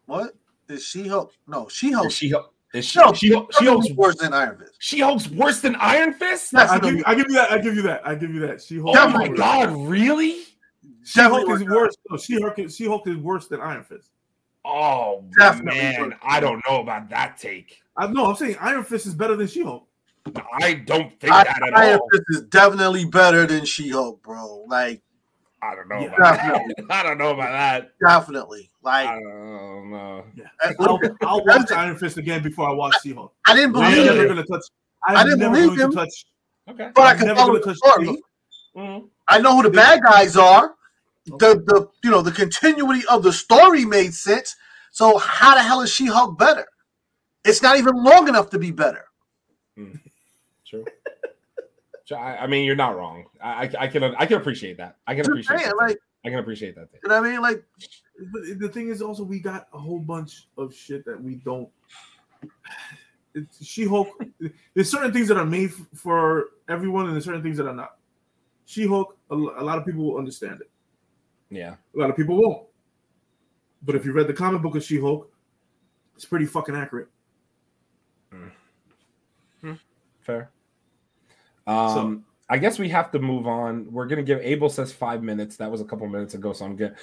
What is She Hulk? No, She Hulk. She Hulk? Is she, No, she, she Hulk's worse than Iron Fist. She Hulk's worse than Iron Fist? Yes. I give you, I give you that. I give you that. I give you that. She Hulk. Oh my god, really? She Hulk is worse. No, she Hulk. She Hulk is worse than Iron Fist. Oh Definitely man, worse. I don't know about that take. I no, I'm saying Iron Fist is better than She Hulk. I don't think I- that at Iron all. Fist is definitely better than She Hulk, bro. Like I don't know Yeah. about that. I don't know about that. definitely. Like, I don't know. I, I'll, I'll watch Iron Fist again before I watch She Hulk. I didn't I'm believe never gonna touch. I I'm didn't never believe going to touch. Okay. but I I'm can never follow gonna the touch story. She-Hulk. Mhm. I know who the bad guys are. The the you know the continuity of the story made sense. So how the hell is She Hulk better? It's not even long enough to be better. Hmm. True. So, I, I mean, you're not wrong. I, I, I can I can appreciate that. I can appreciate saying, that. like I can appreciate that. Thing. you know what I mean? Like But the thing is, also, we got a whole bunch of shit that we don't. She Hulk. There's certain things that are made f- for everyone, and there's certain things that are not. She Hulk. A, a lot of people will understand it. Yeah. A lot of people won't. But if you read the comic book of She Hulk, it's pretty fucking accurate. Fair. Um, I guess we have to move on. We're gonna give Abel says five minutes. That was a couple minutes ago, so I'm good.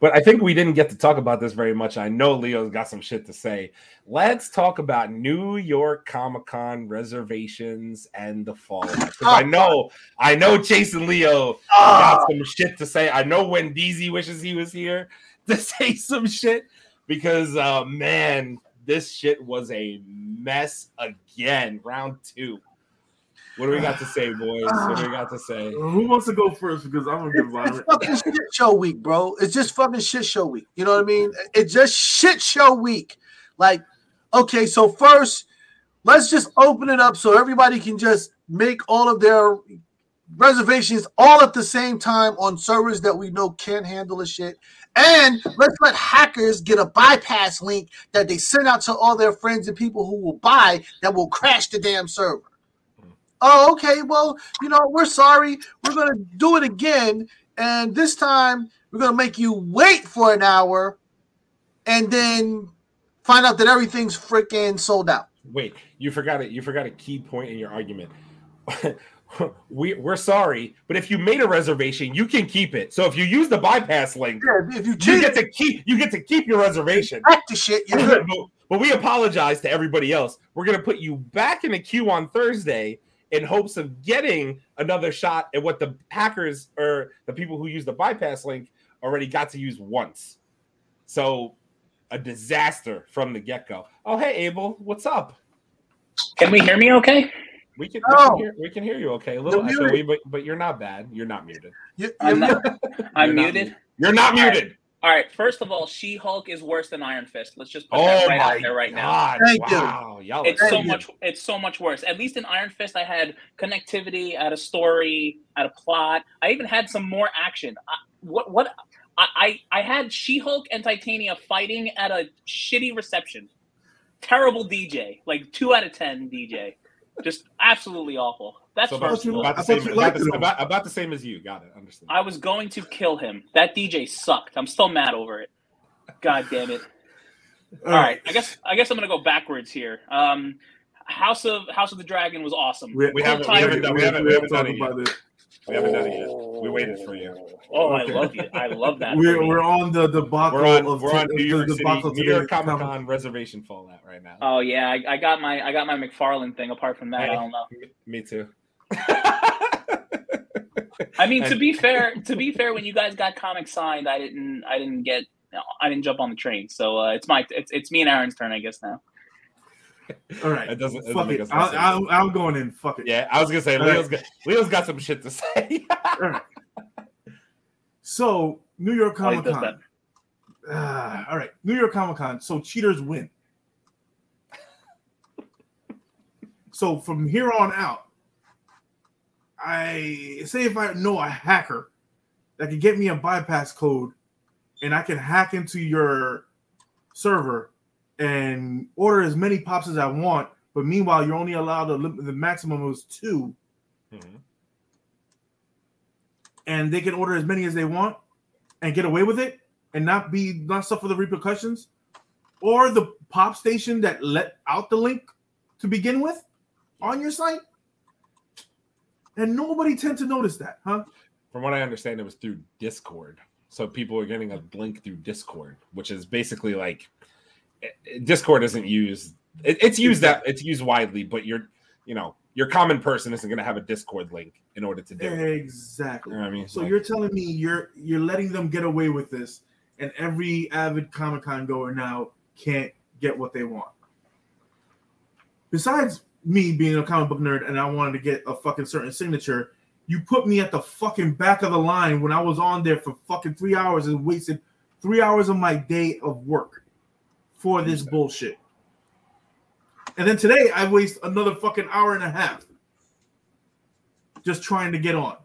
But I think we didn't get to talk about this very much. I know Leo's got some shit to say. Let's talk about New York Comic Con reservations and the fallout. 'Cause I know, I know and Leo got some shit to say. I know when DZ wishes he was here to say some shit because uh man, this shit was a mess again. Round two. What do we got to say, boys? What do we got to say? Who wants to go first? Because I'm gonna give it's Byron. fucking shit show week, bro. It's just fucking shit show week. You know what I mean? It's just shit show week. Like, okay, so first, let's just open it up so everybody can just make all of their reservations all at the same time on servers that we know can't handle the shit. And let's let hackers get a bypass link that they send out to all their friends and people who will buy that will crash the damn server. Oh, okay. Well, you know, we're sorry. We're going to do it again. And this time we're going to make you wait for an hour and then find out that everything's freaking sold out. Wait, you forgot it. You forgot a key point in your argument. we we're sorry, but if you made a reservation, you can keep it. So if you use the bypass link, Yeah, if you you get to keep you get to keep your reservation. back to shit. You're good. but, but we apologize to everybody else. We're gonna put you back in the queue on Thursday in hopes of getting another shot at what the hackers or the people who use the bypass link already got to use once. So a disaster from the get-go. Oh hey Abel, what's up? Can we hear me okay? We can, Oh. we, can hear, we can hear you okay. A little echoey, but but you're not bad. You're not muted. You- I'm you're- not, I'm You're not muted. You're not muted. All right. First of all, She Hulk is worse than Iron Fist. Let's just put Oh that right out there right now. Thank you. wow, y'all It's so you. much. It's so much worse. At least in Iron Fist, I had connectivity, I had a story, I had a plot. I even had some more action. I, what? What? I I, I had She Hulk and Titania fighting at a shitty reception. Terrible DJ. Like two out of ten DJ. Just absolutely awful. That's So first you- about, I the same, about, the, about, about the same as you. Got it. Understand. I was going to kill him. That DJ sucked. I'm still mad over it. God damn it. All right, I guess I guess I'm gonna go backwards here. Um, House of House of the Dragon was awesome. We haven't- we haven't done- we haven't- we haven't done it about it. we haven't done it yet. We waited for you. Oh, Okay. I love you. I love that. We're, we're on the debacle We're on. of We're on the- New York the City, debacle New today. York Comic Con reservation fallout right now. Oh yeah, I, I got my I got my McFarlane thing. Apart from that, I don't know. Me- Me too. I mean, to be fair, to be fair, when you guys got comics signed, I didn't I didn't get I didn't jump on the train. So uh, it's my it's it's me and Aaron's turn, I guess now. All right, It doesn't- it doesn't it. us no. I, I, I'm going in. Fuck it. yeah, I was gonna say All Leo's got Leo's got some shit to say. All right. So New York Comic Con. Ah, all right, New York Comic Con. So cheaters win. So from here on out, I say if I know a hacker that can get me a bypass code, and I can hack into your server and order as many pops as I want. But meanwhile, you're only allowed the, the maximum was two, Mhm. and they can order as many as they want and get away with it and not be not suffer the repercussions or the pop station that let out the link to begin with on your site and nobody tend to notice that huh From what I understand, it was through Discord. So people are getting a link through Discord, which is basically like eh, Discord isn't used. It, it's used that it's used widely, but you're you know your common person isn't going to have a Discord link in order to do it. exactly You know what I mean? so Like, you're telling me you're you're letting them get away with this and every avid comic-con goer now can't get what they want besides me being a comic book nerd and i wanted to get a fucking certain signature you put me at the fucking back of the line when i was on there for fucking three hours and wasted three hours of my day of work for this bullshit and then today i waste another fucking hour and a half just trying to get on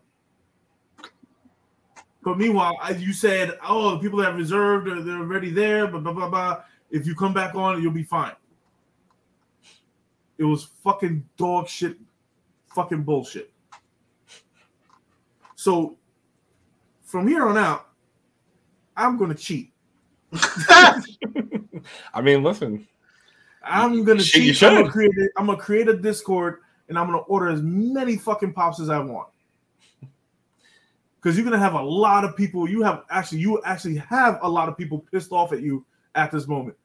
but meanwhile, as you said, oh, the people that reserved, are- they're already there, blah, blah, blah, blah. If you come back on, you'll be fine. It was fucking dog shit, fucking bullshit. So from here on out, I'm going to cheat. I mean, listen, I'm going to Shit, you cheat. I'm to create, a- I'm gonna create a Discord and I'm going to order as many fucking pops as I want. Because you're going to have a lot of people. You have actually, you actually have a lot of people pissed off at you at this moment.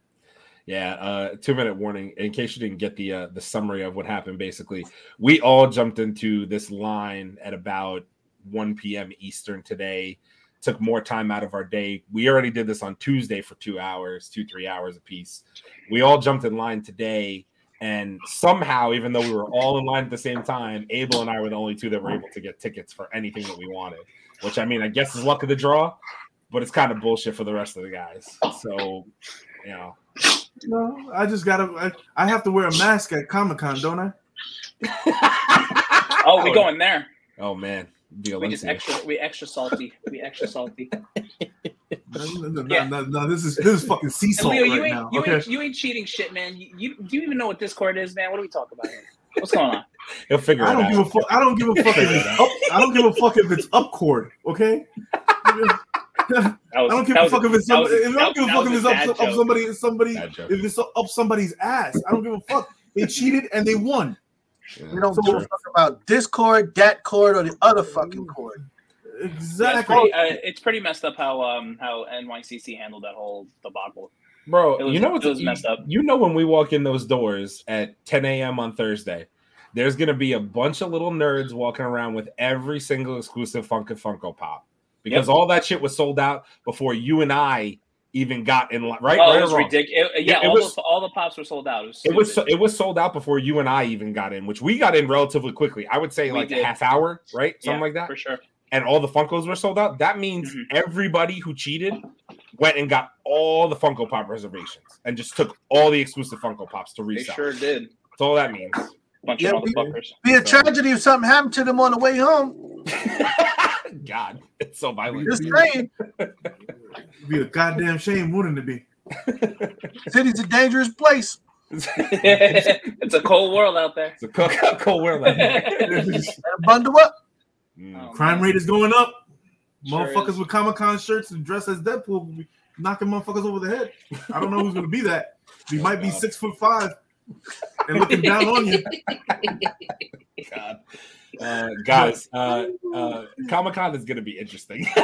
Yeah, uh, two minute warning in case you didn't get the uh, the summary of what happened. Basically, we all jumped into this line at about 1 p.m. Eastern today. Took more time out of our day. We already did this on Tuesday for two hours, two three hours a piece. We all jumped in line today, and somehow, even though we were all in line at the same time, Abel and I were the only two that were able to get tickets for anything that we wanted. Which I mean, I guess is luck of the draw, but it's kind of bullshit for the rest of the guys. So, you know. No, I just gotta. I, I have to wear a mask at Comic Con, don't I? Oh, we going there? Oh man, We just extra, we extra salty, we extra salty. No, no, no, Yeah. no, no, this is this is fucking sea salt Leo, you right ain't, now. you Okay, ain't, you ain't cheating shit, man. You, you, do you even know what Discord is, man? What are we talking about here? What's going on? He'll figure I it don't out. give a fuck. I don't give a fuck if it's up. I don't give a fuck if it's up chord. Okay. That was, I don't give a was fuck if it's that was- somebody. I don't give a fuck if it's up, up somebody. Somebody. If it's up somebody's ass, I don't give a fuck. They cheated and they won. We don't So- give a fuck about this cord, that cord, or the other fucking cord. Yeah, it's, Exactly. pretty, uh, it's pretty messed up how um how NYCC handled that whole debacle. Bro, was- you know it what's was messed up. You know when we walk in those doors at 10 a.m. on Thursday, there's gonna be a bunch of little nerds walking around with every single exclusive Funko Funko Pop because Yep. all that shit was sold out before you and I even got in line. Right, oh, right it was ridiculous. Yeah, Yeah, it all was- the all the pops were sold out. It was It was so, it was sold out before you and I even got in, which we got in relatively quickly. I would say We like a half hour, right? Something Yeah, like that. for sure. And all the Funkos were sold out. That means Mhm. everybody who cheated went and got all the Funko Pop reservations and just took all the exclusive Funko Pops to They resell. sure did. That's all that means. Bunch Yeah, of we- motherfuckers. Be a tragedy if something happened to them on the way home. God, it's so violent. Just saying, It'd be a goddamn shame, wouldn't it be? city's a dangerous place. it's a cold world out there. It's a cold, cold world. out there. Bundle up. Mm. Oh, Crime man. rate is going up. Sure motherfuckers is. with Comic Con shirts and dressed as Deadpool will be knocking motherfuckers over the head. I don't know who's gonna be that. He might be six foot five and looking down on you. God. Uh, guys, uh, uh, Comic Con is going to be interesting.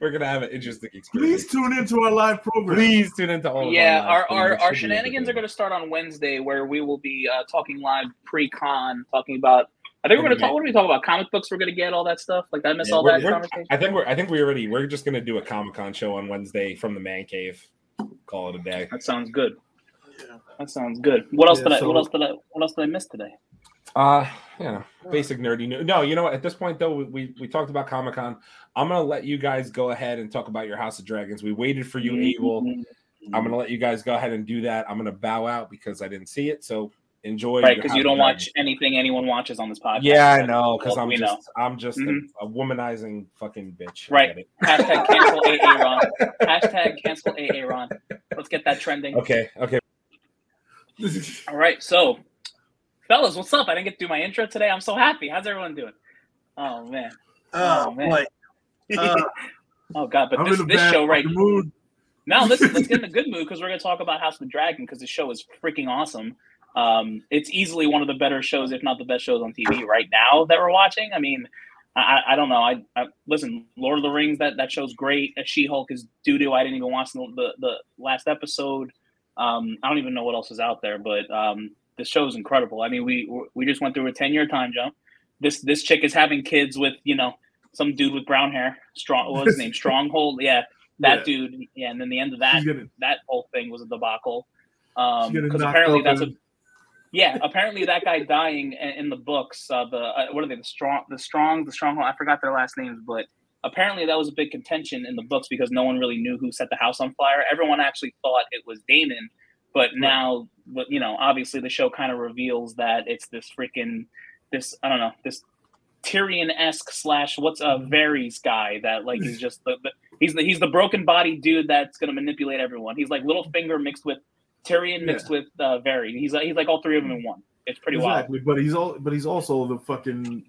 We're going to have an interesting experience. Please tune into our live program. Please tune into all of yeah, our, our, our, our shenanigans are going to start on Wednesday, where we will be uh, talking live pre-con, talking about. I think we're going to talk. What are we talking about? Comic books. We're going to get all that stuff. Like I miss Yeah, all we're- that we're- conversation. I think we're. I think we already. We're just going to do a Comic Con show on Wednesday from the man cave. Call it a day. That sounds good. That sounds good. What else Yeah, did I? so- What else did I? What else did I miss today? Uh, yeah, basic nerdy news. No, you know what? At this point, though, we we talked about Comic Con. I'm gonna let you guys go ahead and talk about your House of Dragons. We waited for you, Abel. I'm gonna let you guys go ahead and do that. I'm gonna bow out because I didn't see it. So enjoy. right because you don't Dragons. watch anything anyone watches on this podcast. Yeah, I know because well, I'm we just I'm just Mhm. a, a womanizing fucking bitch. Right. Hashtag cancel AA Ron. Hashtag cancel AA Ron. Let's get that trending. Okay. Okay. All right, so fellas, what's up? I didn't get to do my intro today. I'm so happy. How's everyone doing? Oh man. Oh, Oh, man. Uh, Oh god, but I'm this, this show right mood. now, listen, let's get in a good mood because we're gonna talk about House of the Dragon because the show is freaking awesome. Um, it's easily one of the better shows, if not the best shows on TV right now that we're watching. I mean, I, I- I don't know. I, I listen, Lord of the Rings that that show's great. She Hulk is doo doo. I didn't even watch the, the the last episode. Um, I don't even know what else is out there, but um, the show is incredible. I mean, we we just went through a ten year time jump. This this chick is having kids with you know some dude with brown hair. Strong, what was his name? Stronghold. Yeah, that Yeah. dude. Yeah, and then the end of that gonna, that whole thing was a debacle. Um, because apparently that's a yeah. Apparently that guy dying in, in the books. Uh, the uh, what are they? The strong, the strong, the stronghold. I forgot their last names, but apparently that was a big contention in the books because no one really knew who set the house on fire. Everyone actually thought it was Daemon, but now, but you know, obviously the show kind of reveals that it's this freaking this I don't know this Tyrion esque slash what's a Varys guy that like is just the, the he's the he's the broken body dude that's gonna manipulate everyone. He's like Littlefinger mixed with Tyrion mixed with uh, Varys. He's like he's like all three of them in one. It's pretty wild. exactly, but he's all, but he's also the fucking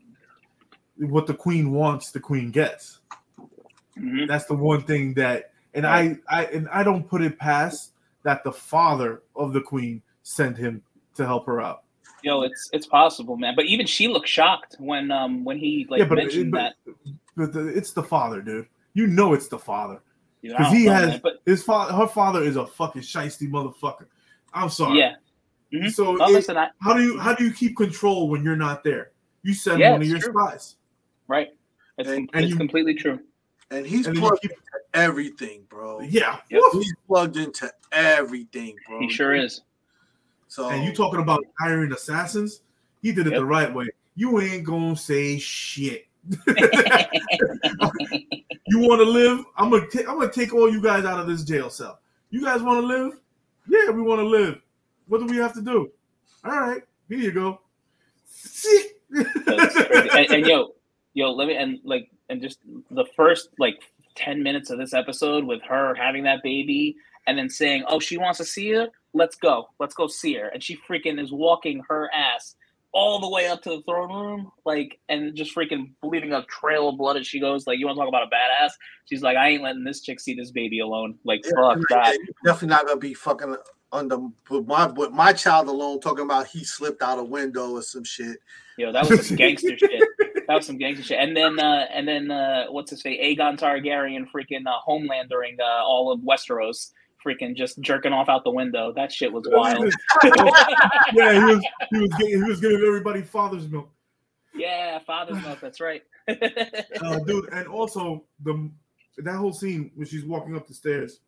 what the queen wants, the queen gets. wild. Mhm. That's the one thing that, and I, I, and I don't put it past that the father of the queen sent him to help her out. Yo, it's it's possible, man. But even she looked shocked when um when he like yeah, but, mentioned but, that. but the, it's the father, dude. You know it's the father because he has man. But his father. Her father is a fucking shisty motherfucker. I'm sorry. yeah. Mhm. So Oh, it- listen, I, how do you how do you keep control when you're not there? You send Yeah, one of your true. spies. right. It's, And- and it's you- completely true. And he's And plugged keep, into everything, bro. yeah. Yep. He's plugged into everything, bro. He sure is. So And you talking about hiring assassins? He did it Yep. the right way. You ain't gonna say shit. You want to live? I'm gonna take. I'm gonna take all you guys out of this jail cell. You guys want to live? Yeah, we want to live. What do we have to do? All right, here you go. See, and, and yo, yo, let me and like and just the first like ten minutes of this episode with her having that baby and then saying, "Oh, she wants to see you. Let's go. Let's go see her." And she freaking is walking her ass all the way up to the throne room, like, and just freaking bleeding a trail of blood as she goes. Like, you want to talk about a badass? She's like, "I ain't letting this chick see this baby alone." Like, Yeah, fuck like, that. definitely not gonna be fucking under with my with my child alone talking about he slipped out a window or some shit. Yo, that was some gangster shit. That was some gangster shit. And then, uh, and then, uh, what's his face? Aegon Targaryen, freaking uh, homelandering uh, all of Westeros, freaking just jerking off out the window. That shit was wild. yeah, he was he was getting, he was giving everybody father's milk. yeah, father's milk. That's right. uh, dude. And also the that whole scene when she's walking up the stairs,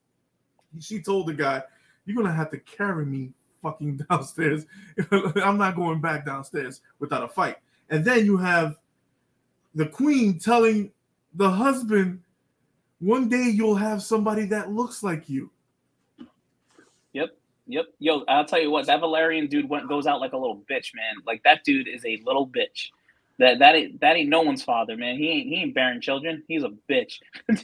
she told the guy, "You're gonna have to carry me fucking downstairs. I'm not going back downstairs without a fight." And then you have the queen telling the husband, "One day you'll have somebody that looks like you." Yep. Yep. Yo, I'll tell you what, that Velaryon dude went goes out like a little bitch, man. Like that dude is a little bitch. That that ain't that ain't no one's father, man. He ain't he ain't bearing children. He's a bitch.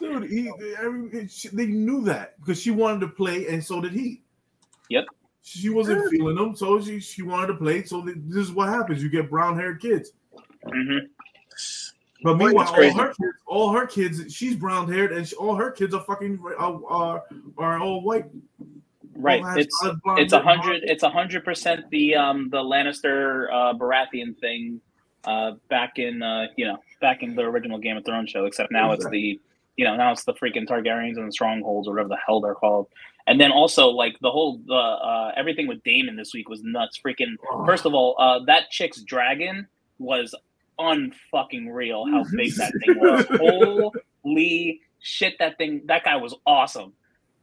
Dude, he, every, she- they knew that because she wanted to play, and so did he. Yep. She wasn't feeling them, so she, she wanted to play. So this is what happens: you get brown haired kids. Hmm But meanwhile, all her kids, all her kids, she's brown haired, and she, all her kids are fucking uh, are are all white. Right. All It's it's a hundred it's a hundred percent the um the Lannister uh Baratheon thing uh back in uh you know back in the original Game of Thrones show, except now it's the you know now it's the freaking Targaryens and the strongholds or whatever the hell they're called. And then also like the whole the uh everything with Daemon this week was nuts. Freaking first of all, uh that chick's dragon was unfucking real how big that thing was. Holy shit, that thing that guy was awesome.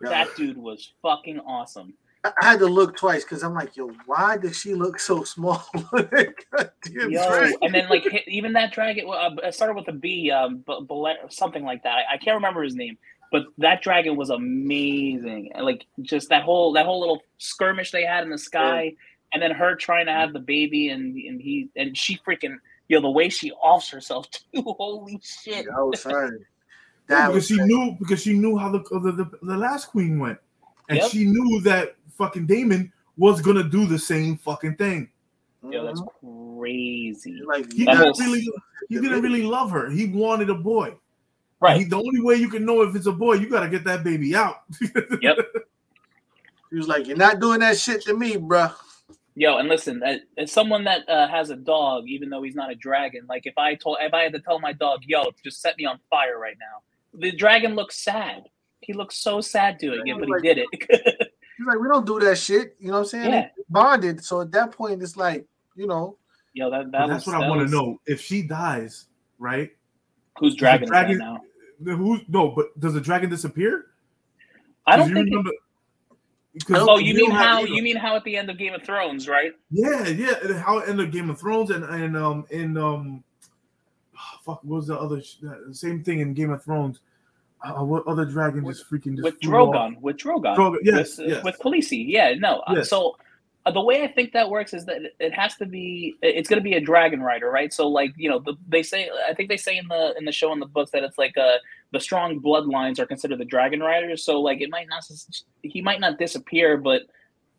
That dude was fucking awesome. I had to look twice because I'm like, yo, why does she look so small? Yo, dragon. and then like even that dragon uh, it started with a B, um, B- Bullet or something like that. I, I can't remember his name, but that dragon was amazing. And, Like just that whole that whole little skirmish they had in the sky, and then her trying to have the baby, and and he and she freaking yo the way she offs herself too. Holy shit! Yo, son. Yeah, That because was she knew because she knew how the the, the, the last queen went, and Yep. she knew that fucking Daemon was gonna do the same fucking thing. Yo, that's Mhm. crazy. like He That didn't whole- really he didn't really love her. He wanted a boy. Right. He, the only way you can know if it's a boy, you gotta get that baby out. Yep. He was like, "You're not doing that shit to me, bruh." Yo, and listen, uh, as someone that uh, has a dog, even though he's not a dragon, like if I told, if I had to tell my dog, "Yo, just set me on fire right now," the dragon looks sad. He looks so sad doing it, but he did it. He's like, "We don't do that shit." You know what I'm saying? Yeah. Bonded. So at that point, it's like, you know, Yo, that, But that that's was, what I want to was- know. If she dies, right? Who's dragon, dragon- now? the- Who? No, but does the dragon disappear? I 'Cause don't you think. It, remember. 'cause oh, you mean how? You mean how at the end of Game of Thrones, right? Yeah, yeah. and How it ended Game of Thrones and and um in um, fuck, what was the other sh- same thing in Game of Thrones? Uh, what other dragon just freaking just With flew off? Drogon, with Drogon, Drogon, yes, with, yes. with Khaleesi. Yeah, no. uh, Yes. So uh, the way I think that works is that it- has to be. It's going to be a dragon rider, right? So like you know, the, they say. I think they say in the in the show in the books that it's like uh the strong bloodlines are considered the dragon riders. So like it might not. He might not disappear, but.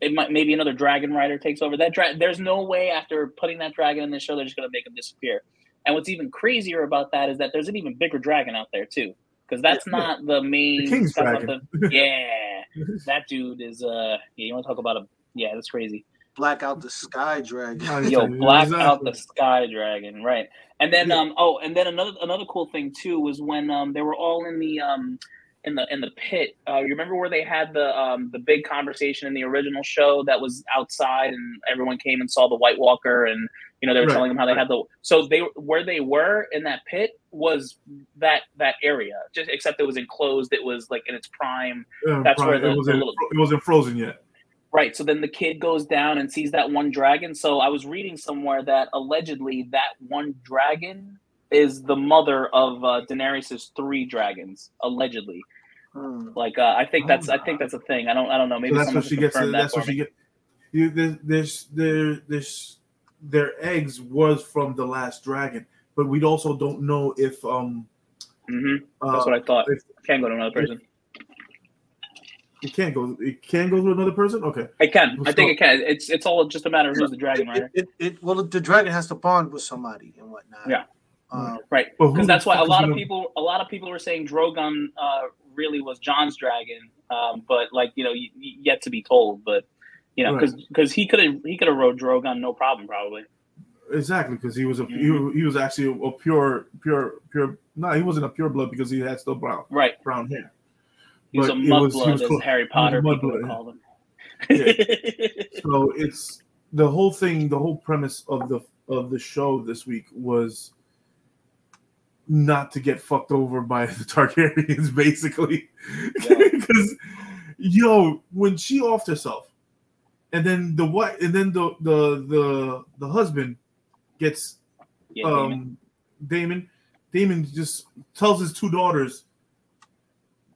It might maybe another dragon rider takes over. That dra- there's no way after putting that dragon in the show they're just gonna make him disappear. And what's even crazier about that is that there's an even bigger dragon out there too, because that's Yeah. not the main. The King's dragon. the- yeah, that dude is uh yeah you want to talk about a yeah that's crazy black out the sky dragon. Yeah, yo exactly. black out the sky dragon right and then Yeah. um oh and then another another cool thing too was when um they were all in the um in the in the pit uh you remember where they had the um the big conversation in the original show that was outside and everyone came and saw the white walker and you know they were Right, telling them how they had the so they where they were in that pit was that that area just except it was enclosed it was like in its prime Yeah, that's where the- it was the in, little- it wasn't frozen yet. Right. So then the kid goes down and sees that one dragon. So I was reading somewhere that allegedly that one dragon is the mother of uh, Daenerys's three dragons. Allegedly, Hmm. like uh, I think that's I think that's a thing. I don't I don't know. Maybe so that's what she gets. that That's what she me. get. You, there's there's there, there's their eggs was from the last dragon, but we also don't know if um hmm uh, That's what I thought. if- Can't go to another person. It can't go it can go to another person. Okay, It can. I So- think it can. It's it's all just a matter of who's the dragon, It, right? it, it, well, the dragon has to bond with somebody and whatnot. Yeah. Um, Right. But Because the that's why a lot of gonna- people a lot of people were saying Drogon uh, really was Jon's dragon, um, but like you know y- y- yet to be told. But you know Right. because he could have he could have rode Drogon no problem probably. exactly because he was a he, Mhm. he was actually a pure pure pure. No, he wasn't a pure blood because he had still brown Right. brown hair. He was But a mudblood, as close. Harry Potter people call him. So it's the whole thing. The whole premise of the of the show this week was not to get fucked over by the Targaryens, basically, Yeah. because yo, when she offed herself, and then the what, and then the the the the husband gets yeah, Daemon. um Daemon. Daemon just tells his two daughters.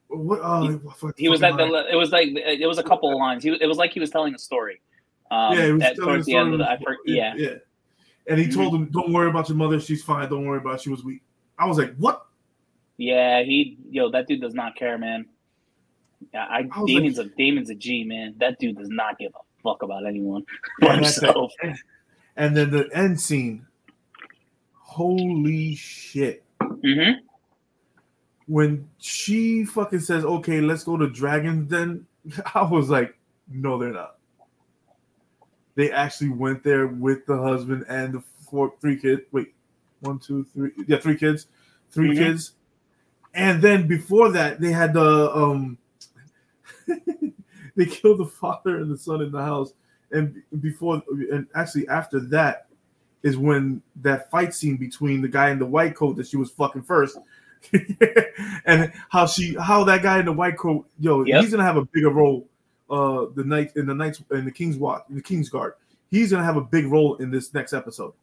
What? Uh, fuck- he was like fucking the it was like it was a couple of lines. He, it was like he was telling a story. Um, yeah, he was at, telling towards the the end of story the, I of- for, yeah, yeah. And he told him, "Don't worry about your mother. She's fine. Don't worry about. It. She was weak." I was like, "What?" yeah. He yo, that dude does not care, man. Yeah, I, I Daemon's a Daemon's a G, man. That dude does not give a fuck about anyone that's himself. and then the end scene. Holy shit! hmm When she fucking says, "Okay, let's go to Dragons," then I was like, "No, they're not." They actually went there with the husband and the four, three kids. Wait, one, two, three. Yeah, three kids, 3 Mhm. kids. And then before that, they had the um, they killed the father and the son in the house. And before, and actually after that, is when that fight scene between the guy in the white coat that she was fucking first, and how she, how that guy in the white coat, yo, Yep. he's gonna have a bigger role. Uh, the night in the nights in the King's Watch, in the King's Guard, he's gonna have a big role in this next episode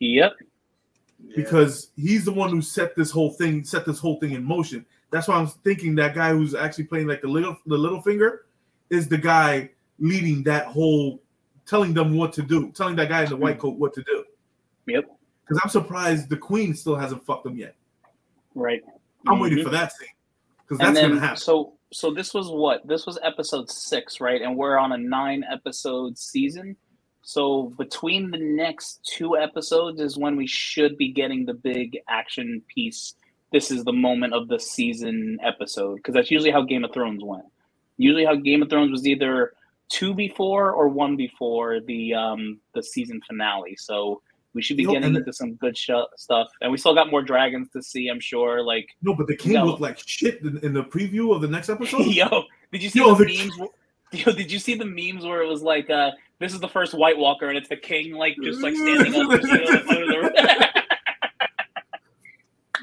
Yep. because he's the one who set this whole thing, set this whole thing in motion. That's why I'm thinking that guy who's actually playing like the little the little finger is the guy leading that whole, telling them what to do, telling that guy in the white coat what to do. Yep. Because I'm surprised the queen still hasn't fucked them yet. Right. I'm waiting Mhm. for that scene because that's gonna happen. so so this was what this was episode six right and we're on a nine episode season so between the next two episodes is when we should be getting the big action piece this is the moment of the season episode because that's usually how game of thrones went usually how game of thrones was either two before or one before the um the season finale so we should be Yo, getting and- into some good sh- stuff and we still got more dragons to see i'm sure like No, but the king No. looked like shit in, in the preview of the next episode. Yo, did you see Yo, the, the- memes? wh- Yo, did you see the memes where it was like, uh, "This is the first White Walker," and it's the king, like just like standing up. and shit on the foot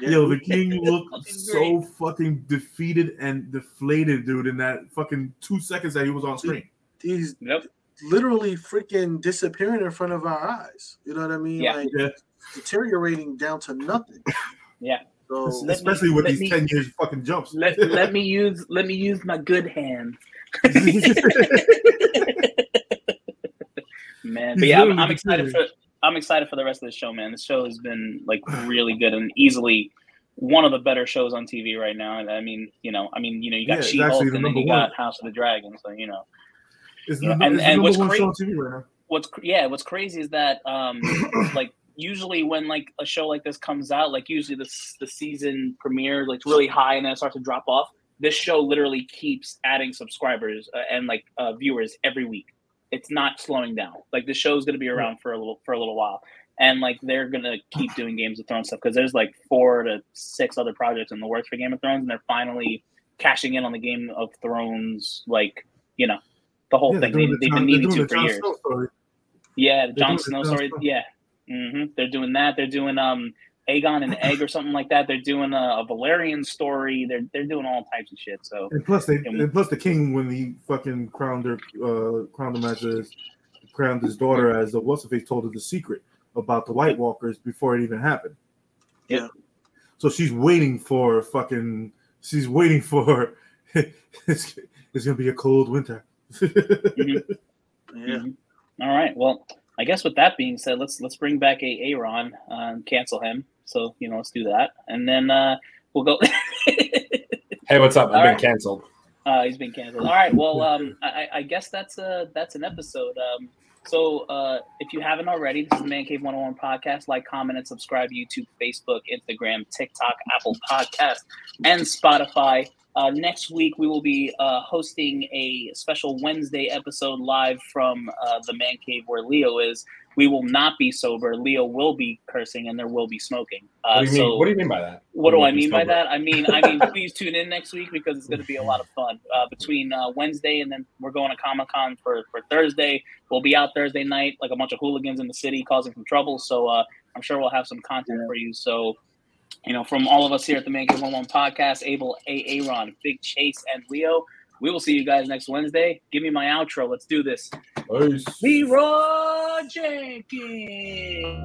Yo, the king looked Fucking so fucking defeated and deflated, dude, in that fucking two seconds that he was on screen. He's Yep. Literally freaking disappearing in front of our eyes. You know what I mean? Yeah. Like Yeah. deteriorating down to nothing. Yeah. So Let me- Especially with these me- 10 years fucking jumps. let let me use let me use my good hand. man, but yeah, I'm, I'm excited for. I'm excited for the rest of the show, man. This show has been like really good and easily one of the better shows on TV right now. And I mean, you know, I mean, you know, you got it's She Hulk and then you one. got House of the Dragon, so you know. It's the, and- it's and what's one cra- show on TV right what's yeah what's crazy is that um like usually when like a show like this comes out like usually this the season premiere like really high and then it starts to drop off. This show literally keeps adding subscribers uh, and like uh, viewers every week. It's not slowing down. Like the show's going to be around for a little for a little while. And like they're going to keep doing games of thrones stuff because there's like four to six other projects in the works for game of thrones and they're finally cashing in on the game of thrones like you know the whole Yeah, thing. They, the they've Jon- been they're needing to for years yeah, the They're Jon Snow story. Snow. Yeah, hmm they're doing that. They're doing um Aegon and Egg or something like that. They're doing a, a Velaryon story. They're they're doing all types of shit. So And plus, they And- and plus the king when he fucking crowned her, uh, crowned him as his, crowned his daughter as the what's the face told her the secret about the White Walkers before it even happened. Yeah. So she's waiting for fucking. She's waiting for. it's, it's gonna be a cold winter. yeah. mhm. all right. Well, I guess with that being said, let's let's bring back a Aaron, um, cancel him. So you know, let's do that, and then uh, we'll go. Hey, what's up? I've All been right. canceled. Uh, he's been canceled. All right. Well, um, I, I guess that's a that's an episode. Um, so uh, if you haven't already, this is the Man Cave 101 podcast. Like, comment, and subscribe. YouTube, Facebook, Instagram, TikTok, Apple Podcast, and Spotify. Uh, next week we will be uh, hosting a special Wednesday episode live from uh, the Man Cave where Leo is. We will not be sober. Leo will be cursing, and there will be smoking. Uh, What do you mean? so What do you mean by that? what do I mean by that? I mean, I mean, please tune in next week because it's going to be a lot of fun. Uh, between uh, Wednesday and then we're going to Comic Con for for Thursday. We'll be out Thursday night like a bunch of hooligans in the city causing some trouble. So uh, I'm sure we'll have some content for you. So. You know, from all of us here at the Man Cave One One Podcast, Abel, A. Aaron, Big Chase, and Leo, we will see you guys next Wednesday. Give me my outro. Let's do this. Peace. Leeroy Jenkins.